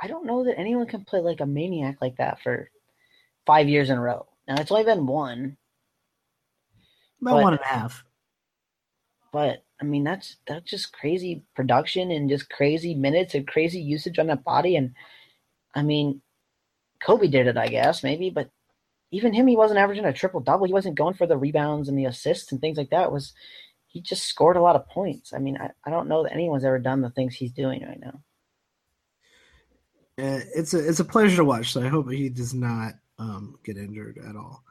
I don't know that anyone can play like a maniac like that for five years in a row. Now it's only been one, About But- one and a half. but I mean that's that's just crazy production and just crazy minutes and crazy usage on that body. And I mean, Kobe did it, I guess maybe, but even him, he wasn't averaging a triple double. He wasn't going for the rebounds and the assists and things like that. It was he just scored a lot of points. I mean, I, I don't know that anyone's ever done the things he's doing right now. It's a it's a pleasure to watch. So I hope he does not um, get injured at all.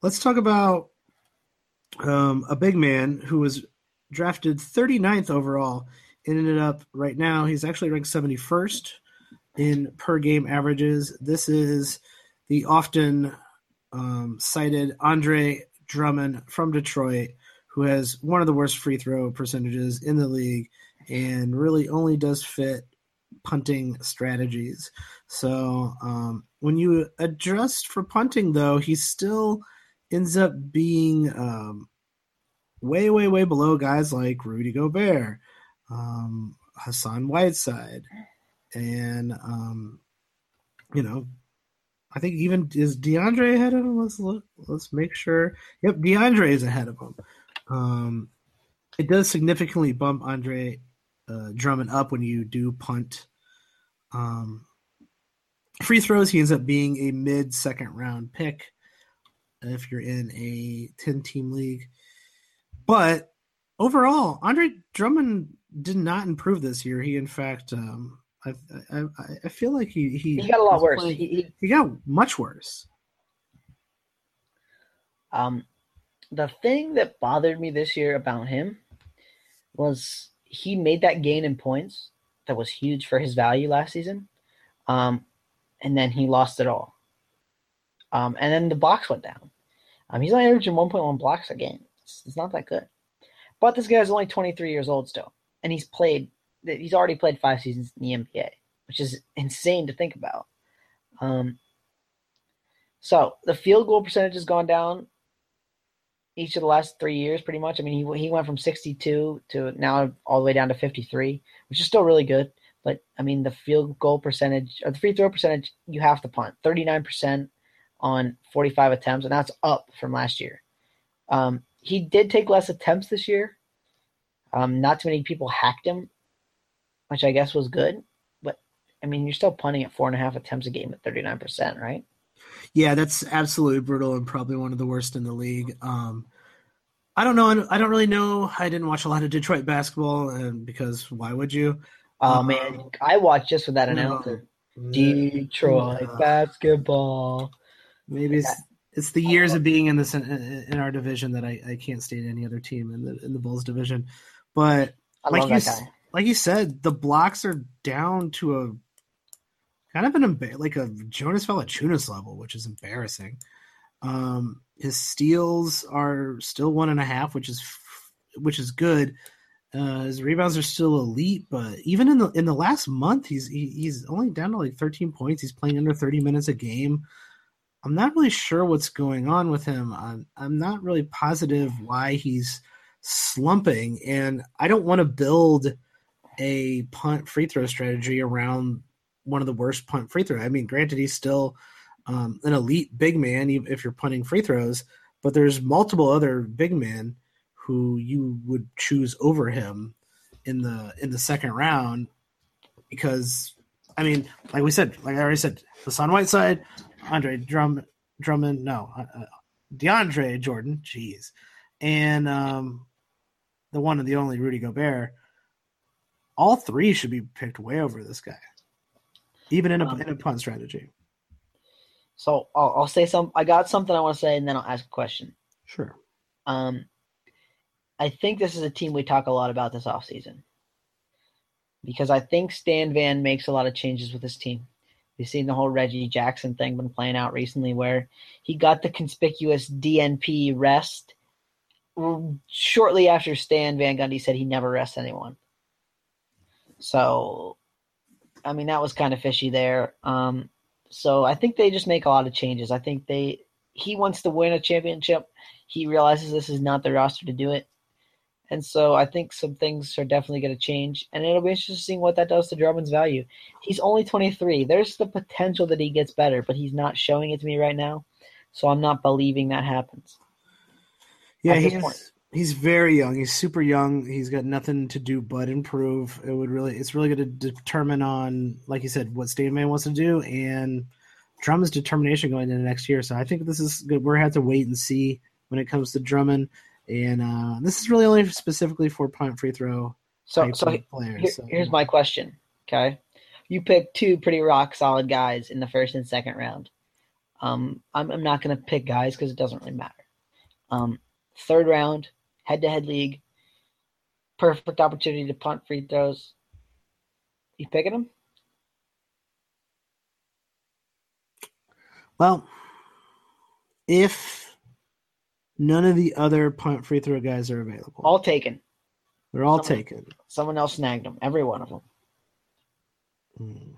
Let's talk about um, a big man who was drafted 39th overall. and ended up right now he's actually ranked 71st in per game averages. This is the often um, cited Andre Drummond from Detroit, who has one of the worst free throw percentages in the league and really only does fit punting strategies. So um, when you adjust for punting, though, he still ends up being um, way, way, way below guys like Rudy Gobert, um, Hassan Whiteside, and um, you know, I think even is DeAndre ahead of him. Let's look. Let's make sure. Yep, DeAndre is ahead of him. Um, it does significantly bump Andre uh, Drummond up when you do punt. Um, free throws, he ends up being a mid second round pick if you're in a 10 team league. But overall, Andre Drummond did not improve this year. He, in fact, um, I, I, I- feel like he he, He got a lot worse. playing- He, he, he got much worse. um, the thing that bothered me this year about him was he made that gain in points that was huge for his value last season, um, and then he lost it all. Um, and then the blocks went down. Um, he's only averaging 1.1 blocks a game. It's, not that good. But this guy's only 23 years old still, and he's played. He's already played five seasons in the NBA, which is insane to think about. Um, so the field goal percentage has gone down each of the last three years, pretty much. I mean, he he went from 62 to now all the way down to 53, which is still really good. But I mean, the field goal percentage or the free throw percentage, you have to punt 39 percent. on 45 attempts, and that's up from last year. Um, he did take less attempts this year. Um, not too many people hacked him, which I guess was good. But I mean, you're still punting at four and a half attempts a game at 39%, right? Yeah, that's absolutely brutal and probably one of the worst in the league. Um, I don't know. I don't really know. I didn't watch a lot of Detroit basketball, and because why would you? Oh um, man, I watched just for that announcer. No, Detroit uh, basketball. Maybe it's, it's the years of being in this in our division that I, I can't stand any other team in the in the Bulls division. But like you like you said, the blocks are down to a kind of an like a Jonas Valanciunas level, which is embarrassing. Um, his steals are still one and a half, which is which is good. Uh, his rebounds are still elite, but even in the in the last month, he's he, he's only down to like 13 points. He's playing under 30 minutes a game. I'm not really sure what's going on with him. I'm I'm not really positive why he's slumping, and I don't want to build a punt free throw strategy around one of the worst punt free throw. I mean, granted, he's still um, an elite big man if you're punting free throws, but there's multiple other big men who you would choose over him in the in the second round because I mean, like we said, like I already said, Hassan Whiteside, Andre Drum Drummond, no, uh, uh, DeAndre Jordan, jeez, and um, the one and the only Rudy Gobert. All three should be picked way over this guy, even in a um, in a punt strategy. So I'll, I'll say some. I got something I want to say, and then I'll ask a question. Sure. Um, I think this is a team we talk a lot about this offseason because I think Stan Van makes a lot of changes with his team. We've seen the whole Reggie Jackson thing been playing out recently, where he got the conspicuous DNP rest shortly after Stan Van Gundy said he never rests anyone. So, I mean, that was kind of fishy there. Um, so I think they just make a lot of changes. I think they he wants to win a championship. He realizes this is not the roster to do it. And so I think some things are definitely going to change, and it'll be interesting what that does to Drummond's value. He's only 23. There's the potential that he gets better, but he's not showing it to me right now. So I'm not believing that happens. Yeah, he's he's very young. He's super young. He's got nothing to do but improve. It would really, it's really going to determine on, like you said, what Stan Van wants to do and Drummond's determination going into next year. So I think this is good. We're going to have to wait and see when it comes to Drummond. And uh, this is really only specifically for punt free throw. So, so, players, here, so here's my question. Okay. You picked two pretty rock solid guys in the first and second round. Um, I'm, I'm not going to pick guys because it doesn't really matter. Um, third round, head to head league. Perfect opportunity to punt free throws. You picking them? Well, if none of the other punt free throw guys are available, all taken. They're all someone, taken. Someone else snagged them. Every one of them. Hmm.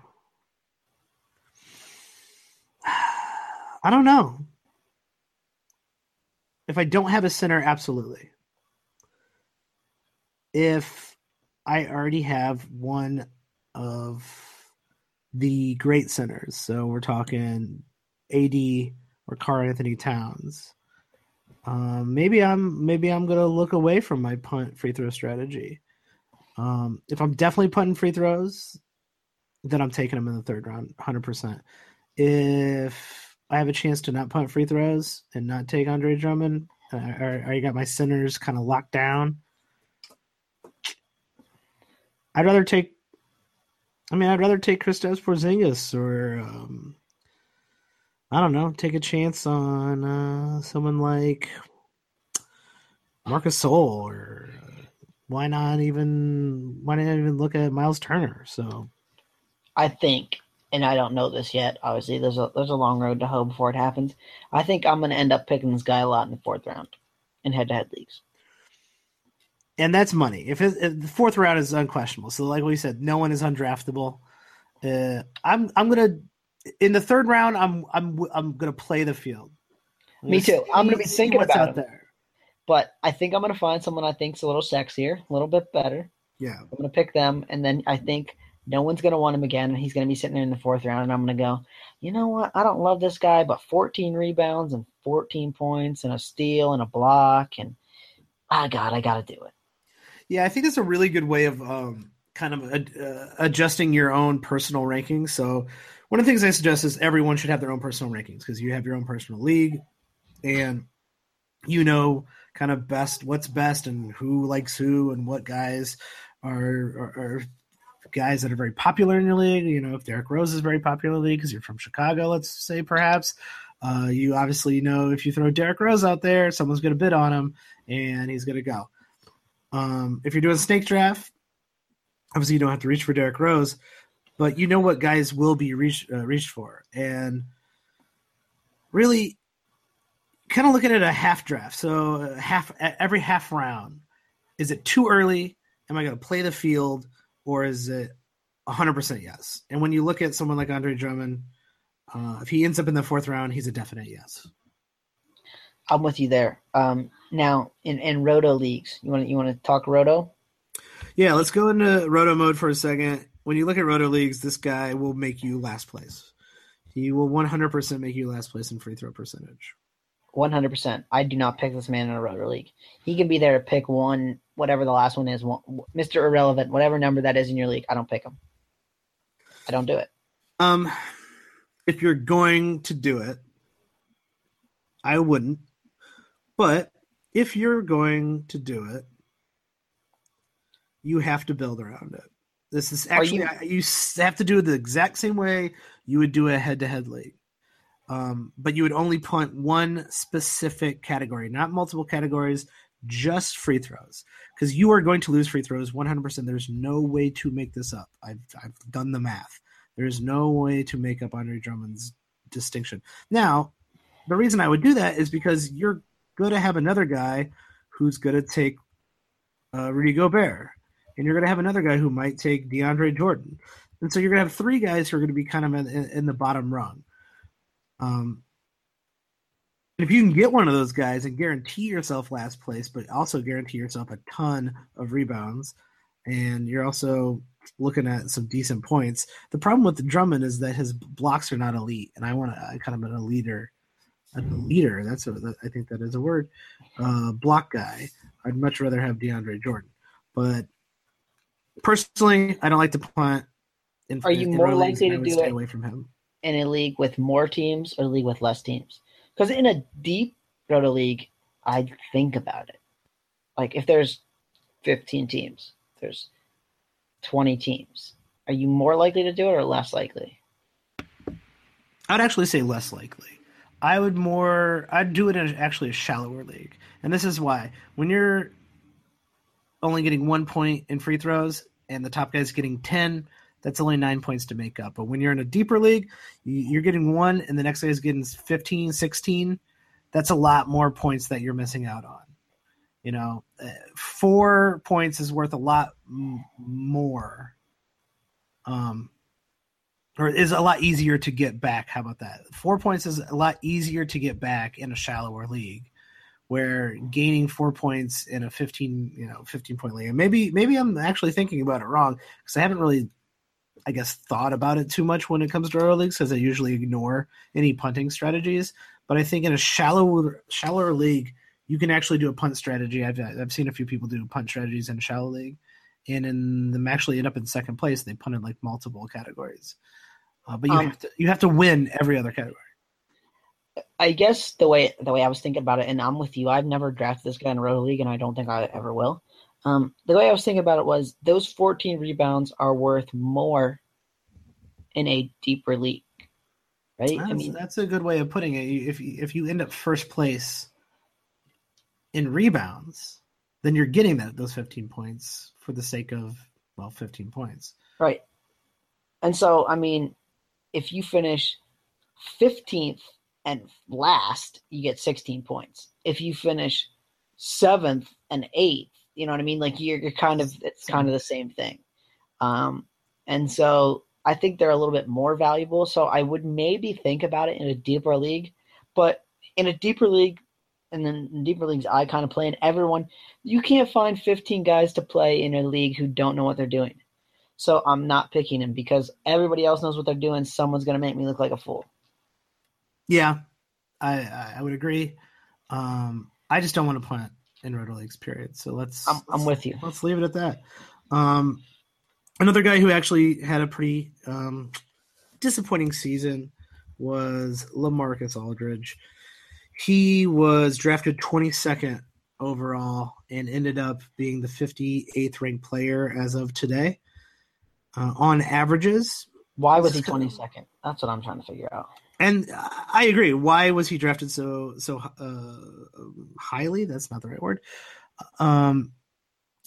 I don't know. If I don't have a center, absolutely if I already have one of the great centers, so we're talking AD or Karl-Anthony Towns. Um, maybe I'm maybe I'm gonna look away from my punt free throw strategy. Um, if I'm definitely punting free throws, then I'm taking them in the third round, hundred percent. If I have a chance to not punt free throws and not take Andre Drummond, uh, or you got my centers kind of locked down, I'd rather take. I mean, I'd rather take Kristaps Porzingis or um, I don't know, take a chance on uh, someone like Marcus Gasol or uh, why not even why not even look at Miles Turner? So, I think, and I don't know this yet. Obviously, there's a there's a long road to hoe before it happens. I think I'm going to end up picking this guy a lot in the fourth round in head to head leagues and that's money. If, it, if, the fourth round is unquestionable, so like we said, no one is undraftable. Uh, I'm I'm gonna in the third round. I'm I'm I'm gonna play the field. Me too. I'm gonna be thinking about out there. But I think I'm gonna find someone I think's a little sexier, a little bit better. Yeah, I'm gonna pick them, and then I think No one's going to want him again. And he's going to be sitting there in the fourth round, and I'm going to go, you know what? I don't love this guy, but 14 rebounds and 14 points and a steal and a block, and ah, God, I got to do it. Yeah, I think it's a really good way of um, kind of uh, adjusting your own personal rankings. So, one of the things I suggest is everyone should have their own personal rankings because you have your own personal league, and you know kind of best what's best and who likes who and what guys are, are, are guys that are very popular in your league. You know, if Derrick Rose is very popular league because you're from Chicago, let's say perhaps. Uh, you obviously know if you throw Derrick Rose out there, someone's going to bid on him and he's going to go. Um, if you're doing snake draft, obviously you don't have to reach for Derrick Rose, but you know what guys will be reached uh, reached for, and really, kind of looking at a half draft. So uh, half every half round, is it too early? Am I going to play the field? or is it 100% yes? And when you look at someone like Andre Drummond, uh, if he ends up in the fourth round, he's a definite yes. I'm with you there. Um, now, in, in Roto leagues, you want you want to talk Roto? Yeah, let's go into Roto mode for a second. When you look at Roto leagues, this guy will make you last place. He will 100% make you last place in free throw percentage. 100%. I do not pick this man in a Roto league. He can be there to pick one whatever the last one is, one, Mr. Irrelevant, whatever number that is in your league, I don't pick him. I don't do it. Um, if you're going to do it, I wouldn't. But if you're going to do it, you have to build around it. This is actually you, you, have to do it the exact same way you would do a head-to-head league. Um, but you would only punt one specific category, not multiple categories, just free throws because you are going to lose free throws 100%. There's no way to make this up. I've, I've done the math. There's no way to make up Andre Drummond's distinction. Now, the reason I would do that is because you're going to have another guy who's going to take uh, Rudy Gobert, and you're going to have another guy who might take DeAndre Jordan. And so you're going to have three guys who are going to be kind of in, in the bottom rung. Um, if you can get one of those guys and guarantee yourself last place, but also guarantee yourself a ton of rebounds, and you're also looking at some decent points. The problem with the Drummond is that his blocks are not elite, and I want to kind of a leader, a leader. That's a, I think that is a word. Uh, block guy. I'd much rather have DeAndre Jordan, but personally, I don't like to punt. In, Are you more likely to do it away from him in a league with more teams or a league with less teams? Because in a deep Roto League, I'd think about it. Like if there's 15 teams, there's 20 teams. Are you more likely to do it or less likely? I'd actually say less likely. I would more. I'd do it in actually a shallower league, and this is why. When you're only getting one point in free throws and the top guy's getting ten, that's only nine points to make up. But when you're in a deeper league, you're getting one and the next guy is getting 15, 16. That's a lot more points that you're missing out on. You know, uh, four points is worth a lot more. Um, or is a lot easier to get back. How about that? Four points is a lot easier to get back in a shallower league where gaining four points in a 15 you know 15 point league and maybe maybe i'm actually thinking about it wrong because i haven't really I guess, thought about it too much when it comes to Roto leagues because I usually ignore any punting strategies. But I think in a shallow, shallower league, you can actually do a punt strategy. I've I've seen a few people do punt strategies in a shallow league, and in them actually end up in second place. They punted like multiple categories, uh, but you um, have to you have to win every other category. I guess the way the way I was thinking about it, and I'm with you. I've never drafted this guy in a roto league, and I don't think I ever will. Um, the way I was thinking about it was those 14 rebounds are worth more in a deeper league, right? That's, I mean, that's a good way of putting it. If if you end up first place in rebounds, then you're getting that those 15 points for the sake of well, 15 points, right? And so, I mean, if you finish 15th and last, you get 16 points. If you finish seventh and eighth you know what I mean? Like you're, you're kind of it's kind of the same thing. Um, and so I think they're a little bit more valuable. So I would maybe think about it in a deeper league, but in a deeper league, and then deeper leagues I kind of play in, everyone you can't find 15 guys to play in a league who don't know what they're doing. So I'm not picking him because everybody else knows what they're doing. Someone's going to make me look like a fool. Yeah, I I would agree. Um, I just don't want to punt in roto leagues. Period. So let's. I'm, let's, I'm with you. Let's leave it at that. Um, another guy who actually had a pretty um, disappointing season was Lamarcus Aldridge. He was drafted 22nd overall and ended up being the 58th ranked player as of today. Uh, on averages, Why was he 22nd? That's what I'm trying to figure out. And I agree. Why was he drafted so so uh, highly? That's not the right word. Um,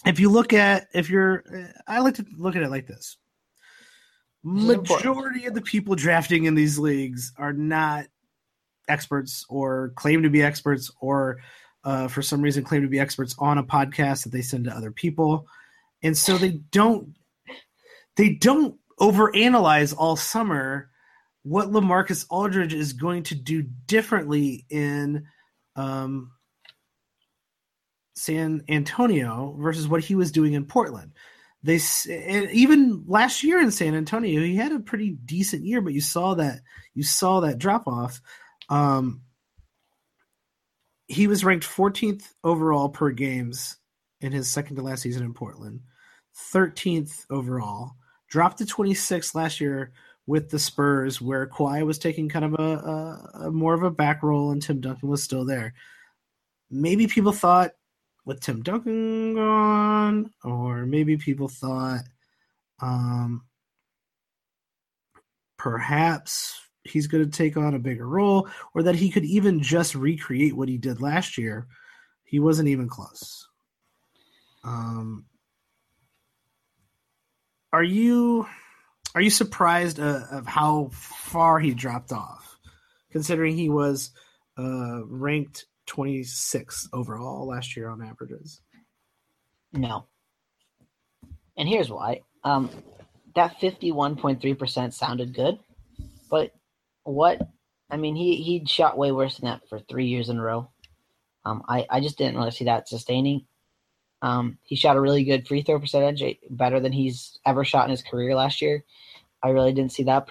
if you look at if you're, I like to look at it like this: This is important. majority of the people drafting in these leagues are not experts or claim to be experts or uh, for some reason claim to be experts on a podcast that they send to other people and so they don't they don't overanalyze all summer what lamarcus aldridge is going to do differently in um, san antonio versus what he was doing in portland they even last year in San Antonio, he had a pretty decent year, but you saw that you saw that drop off. Um, he was ranked 14th overall per games in his second to last season in Portland, 13th overall, dropped to 26th last year with the Spurs, where Kawhi was taking kind of a, a, a more of a back role and Tim Duncan was still there. Maybe people thought with Tim Duncan gone, or maybe people thought um, perhaps he's going to take on a bigger role, or that he could even just recreate what he did last year. He wasn't even close. Um, are you are you surprised uh, of how far he dropped off, considering he was uh, ranked 26th overall last year on averages? No. And here's why. Um, that 51.3% sounded good, but what? I mean, he he shot way worse than that for three years in a row. Um, I I just didn't really see that sustaining. Um, he shot a really good free throw percentage, better than he's ever shot in his career last year. I really didn't see that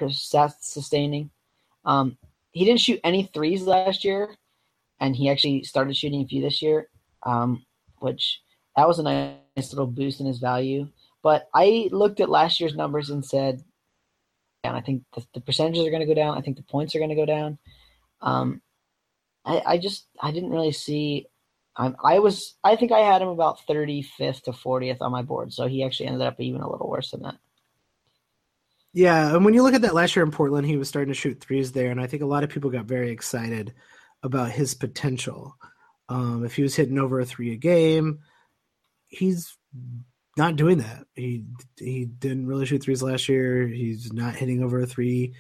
sustaining. Um, he didn't shoot any threes last year, and he actually started shooting a few this year, um, which that was a nice little boost in his value. But I looked at last year's numbers and said, and I think the, the percentages are going to go down. I think the points are going to go down. Um, I, I just I didn't really see. Um, I was I think I had him about 35th to 40th on my board, so he actually ended up even a little worse than that. Yeah, and when you look at that last year in Portland, he was starting to shoot threes there, and I think a lot of people got very excited about his potential. Um, if he was hitting over a three a game, he's not doing that. He he didn't really shoot threes last year. He's not hitting over a three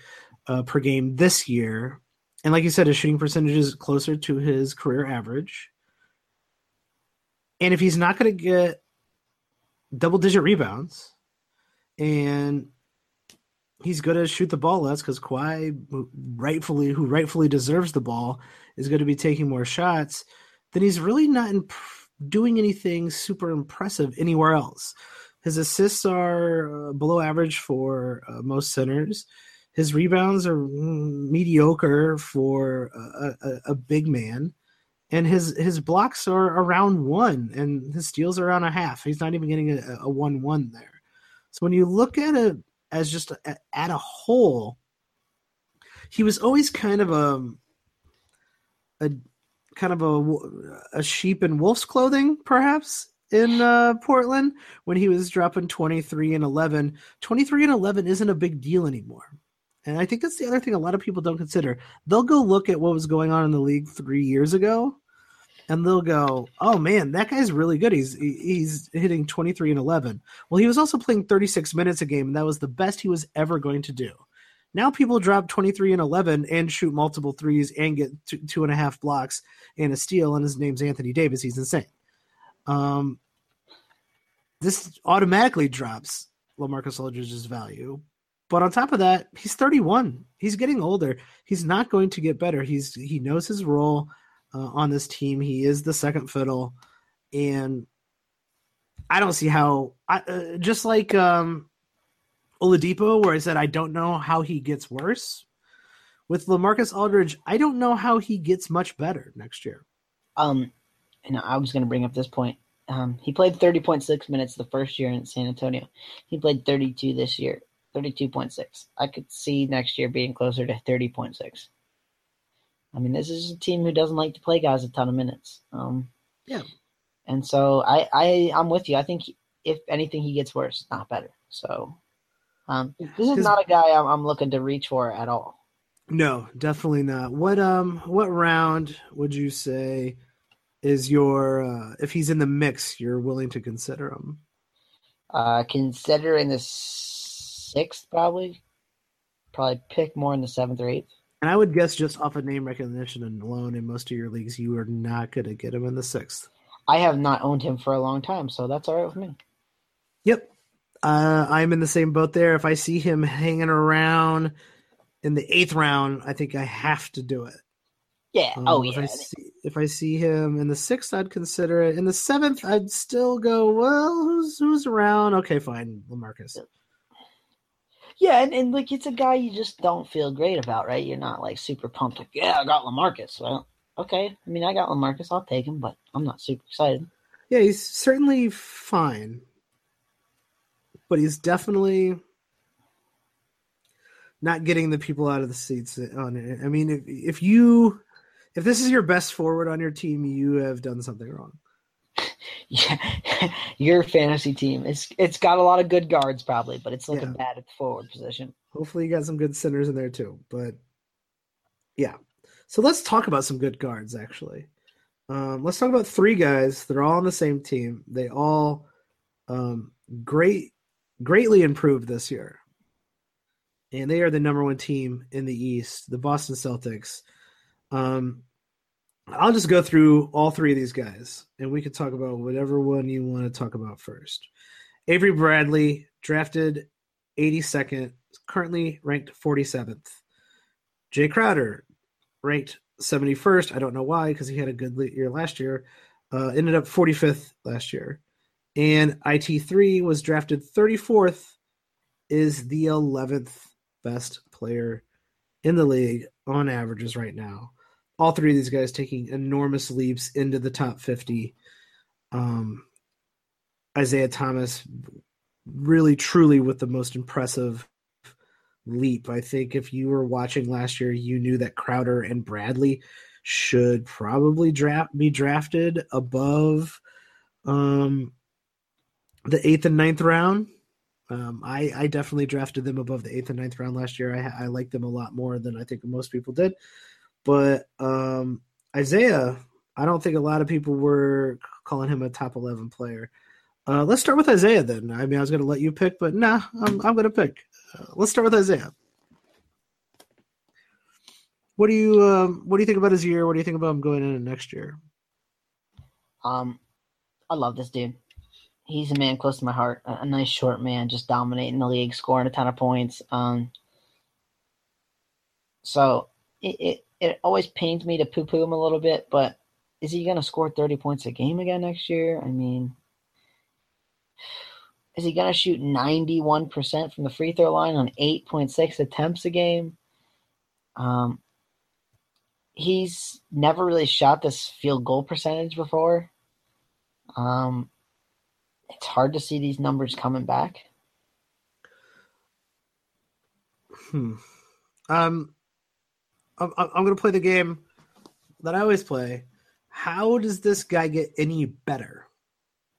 uh, per game this year, and like you said, his shooting percentage is closer to his career average. And if he's not going to get double digit rebounds, and he's going to shoot the ball less because Kawhi, rightfully, who rightfully deserves the ball, is going to be taking more shots. Then he's really not imp- doing anything super impressive anywhere else. His assists are uh, below average for uh, most centers. His rebounds are mm, mediocre for a, a, a big man, and his his blocks are around one, and his steals are around a half. He's not even getting a, a one one there. So when you look at it as just a, at a whole, he was always kind of a a kind of a, a sheep in wolf's clothing, perhaps in uh, Portland when he was dropping 23 and 11. 23 and 11 isn't a big deal anymore. And I think that's the other thing a lot of people don't consider. They'll go look at what was going on in the league three years ago, and they'll go, "Oh man, that guy's really good. He's he's hitting 23 and 11." Well, he was also playing 36 minutes a game, and that was the best he was ever going to do. Now people drop 23 and 11 and shoot multiple threes and get two, two and a half blocks and a steal, and his name's Anthony Davis. He's insane. Um, this automatically drops Lamarcus Aldridge's value. But on top of that, he's 31. He's getting older. He's not going to get better. He's he knows his role uh, on this team. He is the second fiddle, and I don't see how. I, uh, just like um, Oladipo, where I said I don't know how he gets worse. With Lamarcus Aldridge, I don't know how he gets much better next year. Um, and I was going to bring up this point. Um, he played 30.6 minutes the first year in San Antonio. He played 32 this year, 32.6. I could see next year being closer to 30.6. I mean, this is a team who doesn't like to play guys a ton of minutes. Um, yeah. And so I, I, I'm with you. I think if anything, he gets worse, not better. So um, this is not a guy I'm, I'm looking to reach for at all. No, definitely not. What um, what round would you say is your uh, if he's in the mix, you're willing to consider him? Uh, consider in the sixth, probably. Probably pick more in the seventh or eighth. And I would guess just off of name recognition and alone in most of your leagues, you are not going to get him in the sixth. I have not owned him for a long time, so that's all right with me. Yep. Uh, I'm in the same boat there. If I see him hanging around in the eighth round, I think I have to do it. Yeah. Um, oh, yeah. If I, see, if I see him in the sixth, I'd consider it. In the seventh, I'd still go, well, who's who's around? Okay, fine, Lamarcus. Yeah, and, and like it's a guy you just don't feel great about, right? You're not like super pumped, like, yeah, I got Lamarcus. Well, okay. I mean, I got Lamarcus. I'll take him, but I'm not super excited. Yeah, he's certainly fine, but he's definitely not getting the people out of the seats on it. I mean, if, if you if this is your best forward on your team, you have done something wrong. Yeah, your fantasy team. It's it's got a lot of good guards probably, but it's looking yeah. bad at the forward position. Hopefully, you got some good centers in there too. But yeah, so let's talk about some good guards. Actually, um, let's talk about three guys They're all on the same team. They all um, great, greatly improved this year, and they are the number one team in the East, the Boston Celtics. Um, I'll just go through all three of these guys, and we can talk about whatever one you want to talk about first. Avery Bradley, drafted 82nd, currently ranked 47th. Jae Crowder, ranked 71st. I don't know why, because he had a good year last year. Uh, ended up 45th last year. And IT3 was drafted 34th, is the 11th best player in the league on averages right now all three of these guys taking enormous leaps into the top 50. Um, Isaiah Thomas really truly with the most impressive leap. I think if you were watching last year, you knew that Crowder and Bradley should probably draft be drafted above um, the eighth and ninth round. Um, I, I definitely drafted them above the eighth and ninth round last year. I, I liked them a lot more than I think most people did. But um, Isaiah, I don't think a lot of people were calling him a top 11 player. Uh, let's start with Isaiah then. I mean, I was going to let you pick, but nah, I'm, I'm going to pick. Uh, let's start with Isaiah. What do you um, What do you think about his year? What do you think about him going into next year? Um, I love this dude. He's a man close to my heart. A, a nice short man, just dominating the league, scoring a ton of points. Um, so it, it it always pains me to poo poo him a little bit, but is he going to score 30 points a game again next year? I mean, is he going to shoot 91% from the free throw line on 8.6 attempts a game? Um, he's never really shot this field goal percentage before. Um, it's hard to see these numbers coming back. Hmm. Um, I'm, I'm going to play the game that I always play. How does this guy get any better?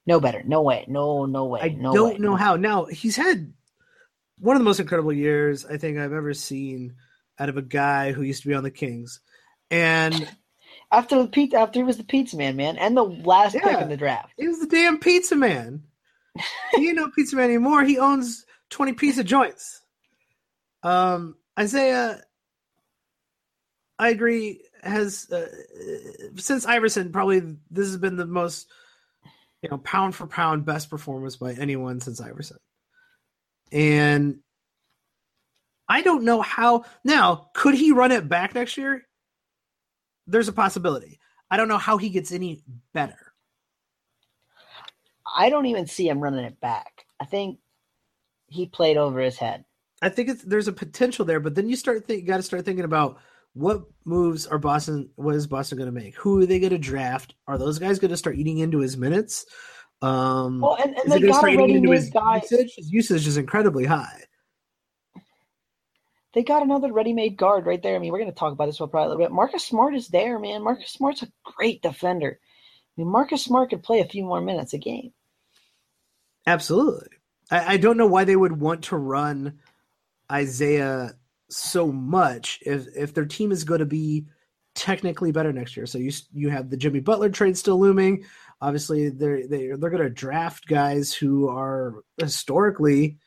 No better. No way. No, no way. I no don't way. know how. Now, he's had one of the most incredible years I think I've ever seen out of a guy who used to be on the Kings. And after the pizza, after he was the pizza man, man, and the last yeah, pick in the draft. He was the damn pizza man. he ain't no pizza man anymore. He owns 20 pizza joints. Um, Isaiah I agree. Has uh, since Iverson, probably this has been the most, you know, pound for pound best performance by anyone since Iverson. And I don't know how. Now, could he run it back next year? There's a possibility. I don't know how he gets any better. I don't even see him running it back. I think he played over his head. I think it's, there's a potential there, but then you start think got to start thinking about what moves are Boston. What is Boston going to make? Who are they going to draft? Are those guys going to start eating into his minutes? Um, Well, and, and they got already into his guys. usage? His usage is incredibly high. They got another ready-made guard right there. I mean, we're going to talk about this probably a little bit. Marcus Smart is there, man. Marcus Smart's a great defender. I mean, Marcus Smart could play a few more minutes a game. Absolutely. I, I don't know why they would want to run Isaiah so much if if their team is going to be technically better next year. So you you have the Jimmy Butler trade still looming. Obviously, they're they they're going to draft guys who are historically,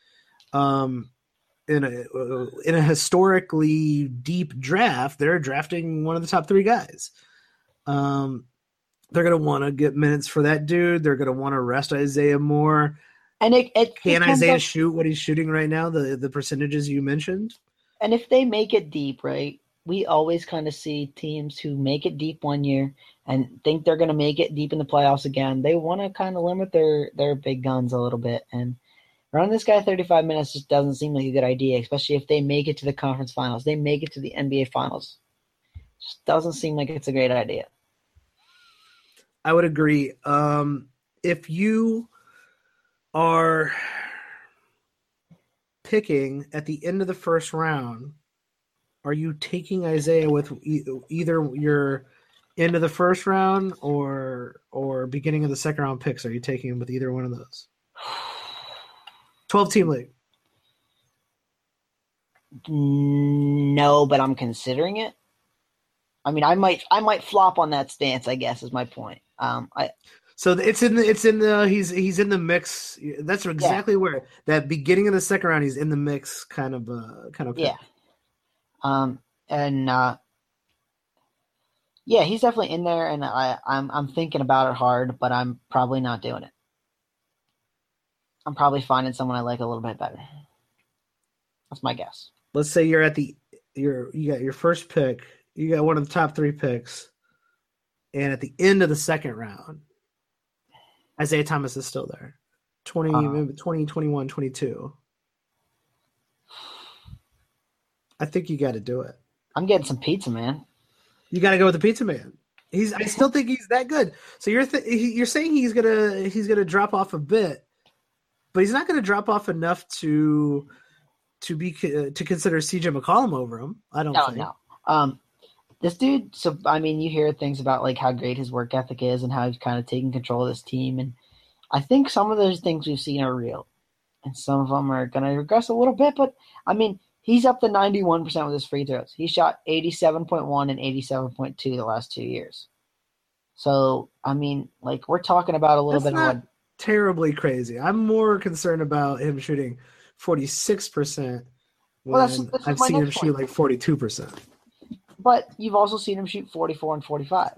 um, in a in a historically deep draft. They're drafting one of the top three guys. Um, they're going to want to get minutes for that dude. They're going to want to rest Isaiah more. And it, it Can it Isaiah up- shoot what he's shooting right now? The the percentages you mentioned. And if they make it deep, right, we always kind of see teams who make it deep one year and think they're going to make it deep in the playoffs again. They want to kind of limit their their big guns a little bit, and running this guy 35 minutes just doesn't seem like a good idea, especially if they make it to the conference finals. They make it to the NBA finals. Just doesn't seem like it's a great idea. I would agree. Um, if you are picking at the end of the first round, are you taking Isaiah with e- either your end of the first round or or beginning of the second round picks? Are you taking him with either one of those? Twelve team league. No, but I'm considering it. I mean, I might I might flop on that stance. I guess is my point. Um, I So it's in the it's in the he's he's in the mix. That's exactly where that beginning of the second round he's in the mix kind of uh kind of. Yeah. Um, and uh, yeah, he's definitely in there, and I, I'm I'm thinking about it hard, but I'm probably not doing it. I'm probably finding someone I like a little bit better. That's my guess. let's say you're at the you're you got your first pick, you got one of the top three picks, and at the end of the second round, Isaiah Thomas is still there. 20, Uh-huh. 20, 21, 22. I think you got to do it. I'm getting some pizza, man. You got to go with the pizza man. He's. I still think he's that good. So you're th- you're saying he's gonna he's gonna drop off a bit, but he's not gonna drop off enough to to be to consider CJ McCollum over him. I don't No, think. no. Um, this dude. So I mean, you hear things about like how great his work ethic is and how he's kind of taking control of this team, and I think some of those things we've seen are real, and some of them are going to regress a little bit. But I mean, he's up to ninety one percent with his free throws. He shot eighty seven point one and eighty seven point two the last two years. So I mean, like we're talking about a little That's bit of what terribly crazy. I'm more concerned about him shooting 46% when Well, that's- that's I've seen him next shoot like 42%. But you've also seen him shoot 44 and 45.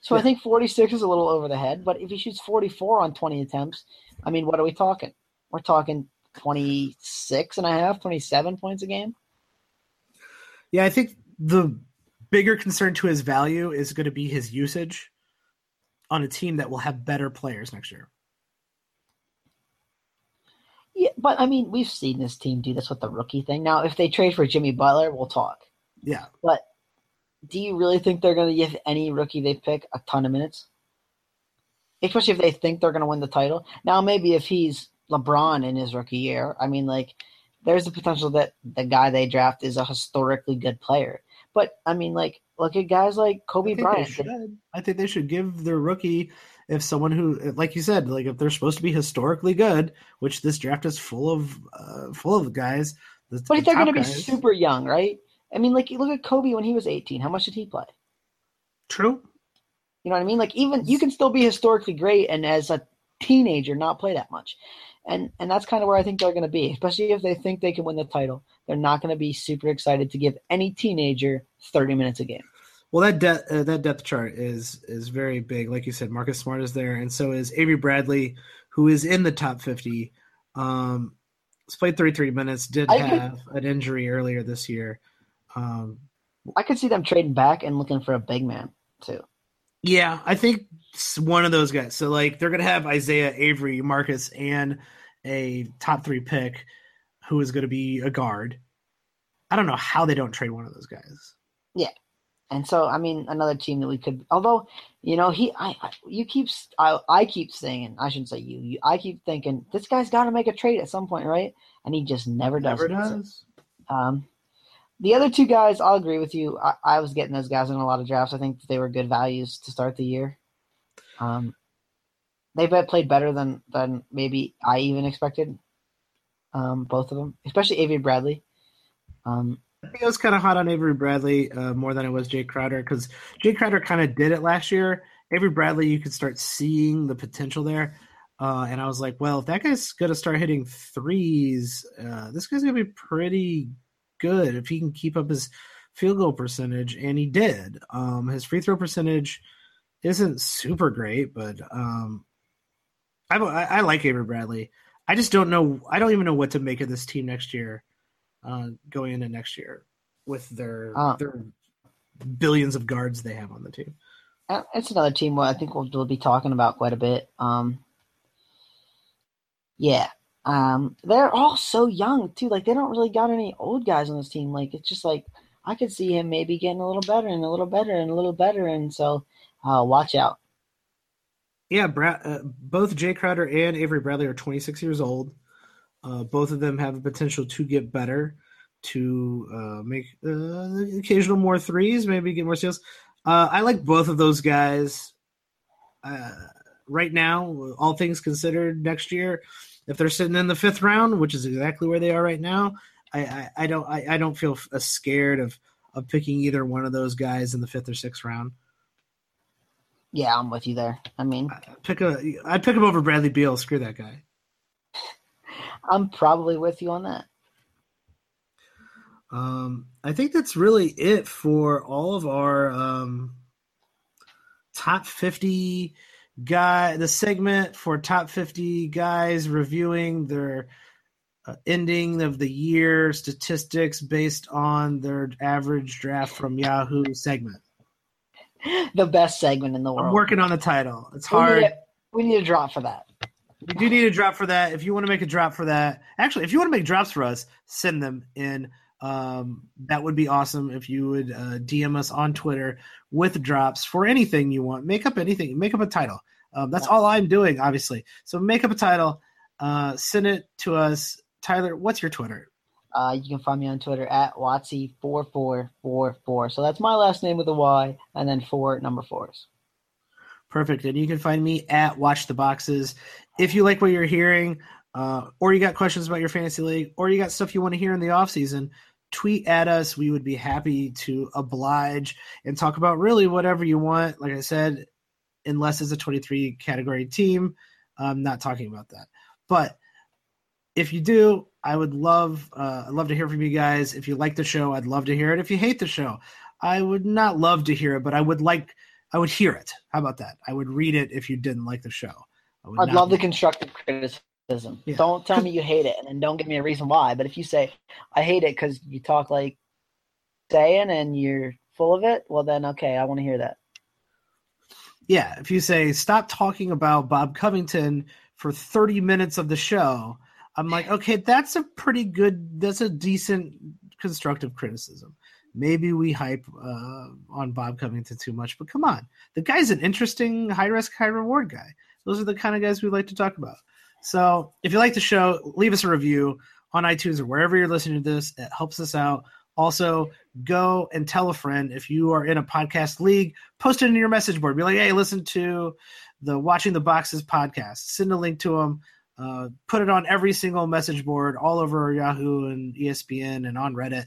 So I think 46 is a little over the head. But if he shoots 44 on 20 attempts, I mean, what are we talking? We're talking 26 and a half, 27 points a game. Yeah, I think the bigger concern to his value is going to be his usage on a team that will have better players next year. Yeah, but I mean, we've seen this team do this with the rookie thing. Now, if they trade for Jimmy Butler, we'll talk. Yeah. But do you really think they're going to give any rookie they pick a ton of minutes? Especially if they think they're going to win the title. Now, maybe if he's LeBron in his rookie year, I mean, like, there's the potential that the guy they draft is a historically good player. But I mean, like, look at guys like Kobe they Bryant. I think they should give their rookie if someone who like you said like if they're supposed to be historically good which this draft is full of uh, full of guys the, But the they're going to be super young, right? I mean, like, you look at Kobe when he was 18. How much did he play? true You know what I mean? Like even you can still be historically great and as a teenager not play that much. And and that's kind of where I think they're going to be, especially if they think they can win the title. They're not going to be super excited to give any teenager 30 minutes a game. Well, that de- uh, that depth chart is is very big. Like you said, Marcus Smart is there, and so is Avery Bradley, who is in the top fifty. Um, he's played thirty three minutes. Did I could- have an injury earlier this year. Um, I could see them trading back and looking for a big man too. yeah, I think one of those guys. So like they're gonna have Isaiah, Avery, Marcus, and a top three pick. who is going to be a guard. I don't know how they don't trade one of those guys. Yeah, and so I mean another team that we could. Although you know he, I, I you keep, I, I keep saying, I shouldn't say you, you I keep thinking this guy's got to make a trade at some point, right? And he just never does. Never does. Um, the other two guys, I'll agree with you. I, I, was getting those guys in a lot of drafts. I think they were good values to start the year. Um, they've played better than than maybe I even expected. Um, both of them, especially Avery Bradley. Um, I think was kind of hot on Avery Bradley uh, more than I was Jae Crowder because Jae Crowder kind of did it last year. Avery Bradley, you could start seeing the potential there. Uh, and I was like, well, if that guy's going to start hitting threes, uh, this guy's going to be pretty good if he can keep up his field goal percentage. And he did. Um, his free throw percentage isn't super great, but um, I, I, like Avery Bradley. I just don't know. I don't even know what to make of this team next year, uh, going into next year with their uh, their billions of guards they have on the team. Uh, it's another team where I think we'll, we'll be talking about quite a bit. Um, yeah, um, they're all so young too. Like they don't really got any old guys on this team. Like it's just like I could see him maybe getting a little better and a little better and a little better. And so, uh, watch out. Yeah, uh, both Jae Crowder and Avery Bradley are 26 years old. Uh, both of them have the potential to get better, to uh, make uh, occasional more threes, maybe get more steals. Uh, I like both of those guys. Right now, all things considered, next year, if they're sitting in the fifth round, which is exactly where they are right now, I, I, I don't I, I, don't feel scared of of picking either one of those guys in the fifth or sixth round. Yeah, I'm with you there. I mean, I pick a I'd pick him over Bradley Beal. Screw that guy. I'm probably with you on that. Um, I think that's really it for all of our um, top 50 guy the segment for top 50 guys reviewing their uh, ending of the year statistics based on their average draft from Yahoo segment. The best segment in the world. I'm working on the title. It's hard. We need a, we need a drop for that. We do need a drop for that. If you want to make a drop for that, actually, if you want to make drops for us, send them in. Um, that would be awesome if you would uh, DM us on Twitter with drops for anything you want. Make up anything. Make up a title. Um, that's all I'm doing, obviously. So make up a title, uh, send it to us. Tyler, what's your Twitter? Uh, you can find me on Twitter at wattsy4444. So that's my last name with a Y and then four number fours. Perfect. And you can find me at Watch the Boxes. If you like what you're hearing, uh, or you got questions about your fantasy league, or you got stuff you want to hear in the off season, tweet at us. We would be happy to oblige and talk about really whatever you want. Like I said, unless it's a 23 category team. I'm not talking about that. But if you do, I would love uh, I'd love to hear from you guys. If you like the show, I'd love to hear it. If you hate the show, I would not love to hear it, but I would like I would hear it. How about that? I would read it if you didn't like the show. I would love the constructive criticism. Yeah. Don't tell me you hate it, and then don't give me a reason why. But if you say I hate it because you talk like saying and you're full of it, well then okay, I want to hear that yeah, if you say stop talking about Bob Covington for 30 minutes of the show, I'm like, okay, that's a pretty good, that's a decent constructive criticism. Maybe we hype uh, on Bob Covington too much, but come on, the guy's an interesting high risk, high reward guy. Those are the kind of guys we like to talk about. So if you like the show, leave us a review on iTunes or wherever you're listening to this. It helps us out. Also, go and tell a friend if you are in a podcast league, post it in your message board. Be like, hey, listen to the Watching the Boxes podcast. Send a link to them. Uh, put it on every single message board all over Yahoo and ESPN and on Reddit.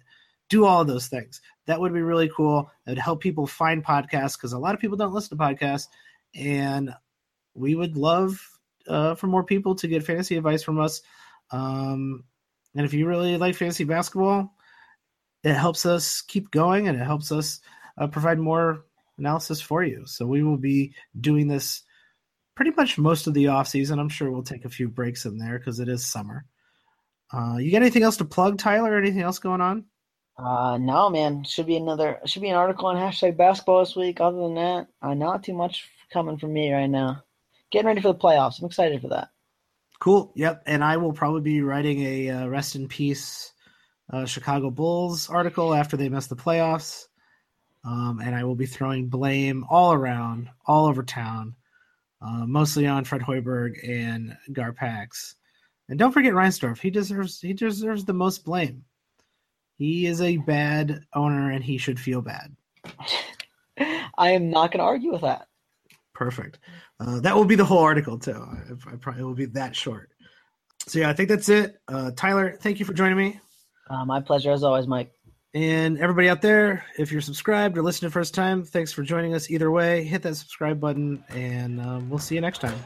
Do all of those things. That would be really cool. It would help people find podcasts because a lot of people don't listen to podcasts. And we would love uh, for more people to get fantasy advice from us. Um, and if you really like fantasy basketball, it helps us keep going and it helps us uh, provide more analysis for you. So we will be doing this pretty much most of the off season. I'm sure we'll take a few breaks in there because it is summer. Uh, you got anything else to plug, Tyler? Anything else going on? Uh, no, man. Should be another. Should be an article on hashtag basketball this week. Other than that, uh, not too much coming from me right now. Getting ready for the playoffs. I'm excited for that. Cool. Yep. And I will probably be writing a uh, rest in peace uh, Chicago Bulls article after they miss the playoffs. Um, and I will be throwing blame all around, all over town, uh, mostly on Fred Hoiberg and Garpax. And don't forget Reinsdorf. He deserves he deserves the most blame. He is a bad owner, and he should feel bad. I am not going to argue with that. Perfect. Uh, that will be the whole article too. I, I probably will be that short. So yeah, I think that's it. Uh, Tyler, thank you for joining me. Uh, my pleasure as always, Mike. And everybody out there, if you're subscribed or listening first time, thanks for joining us. Either way, hit that subscribe button, and um, we'll see you next time.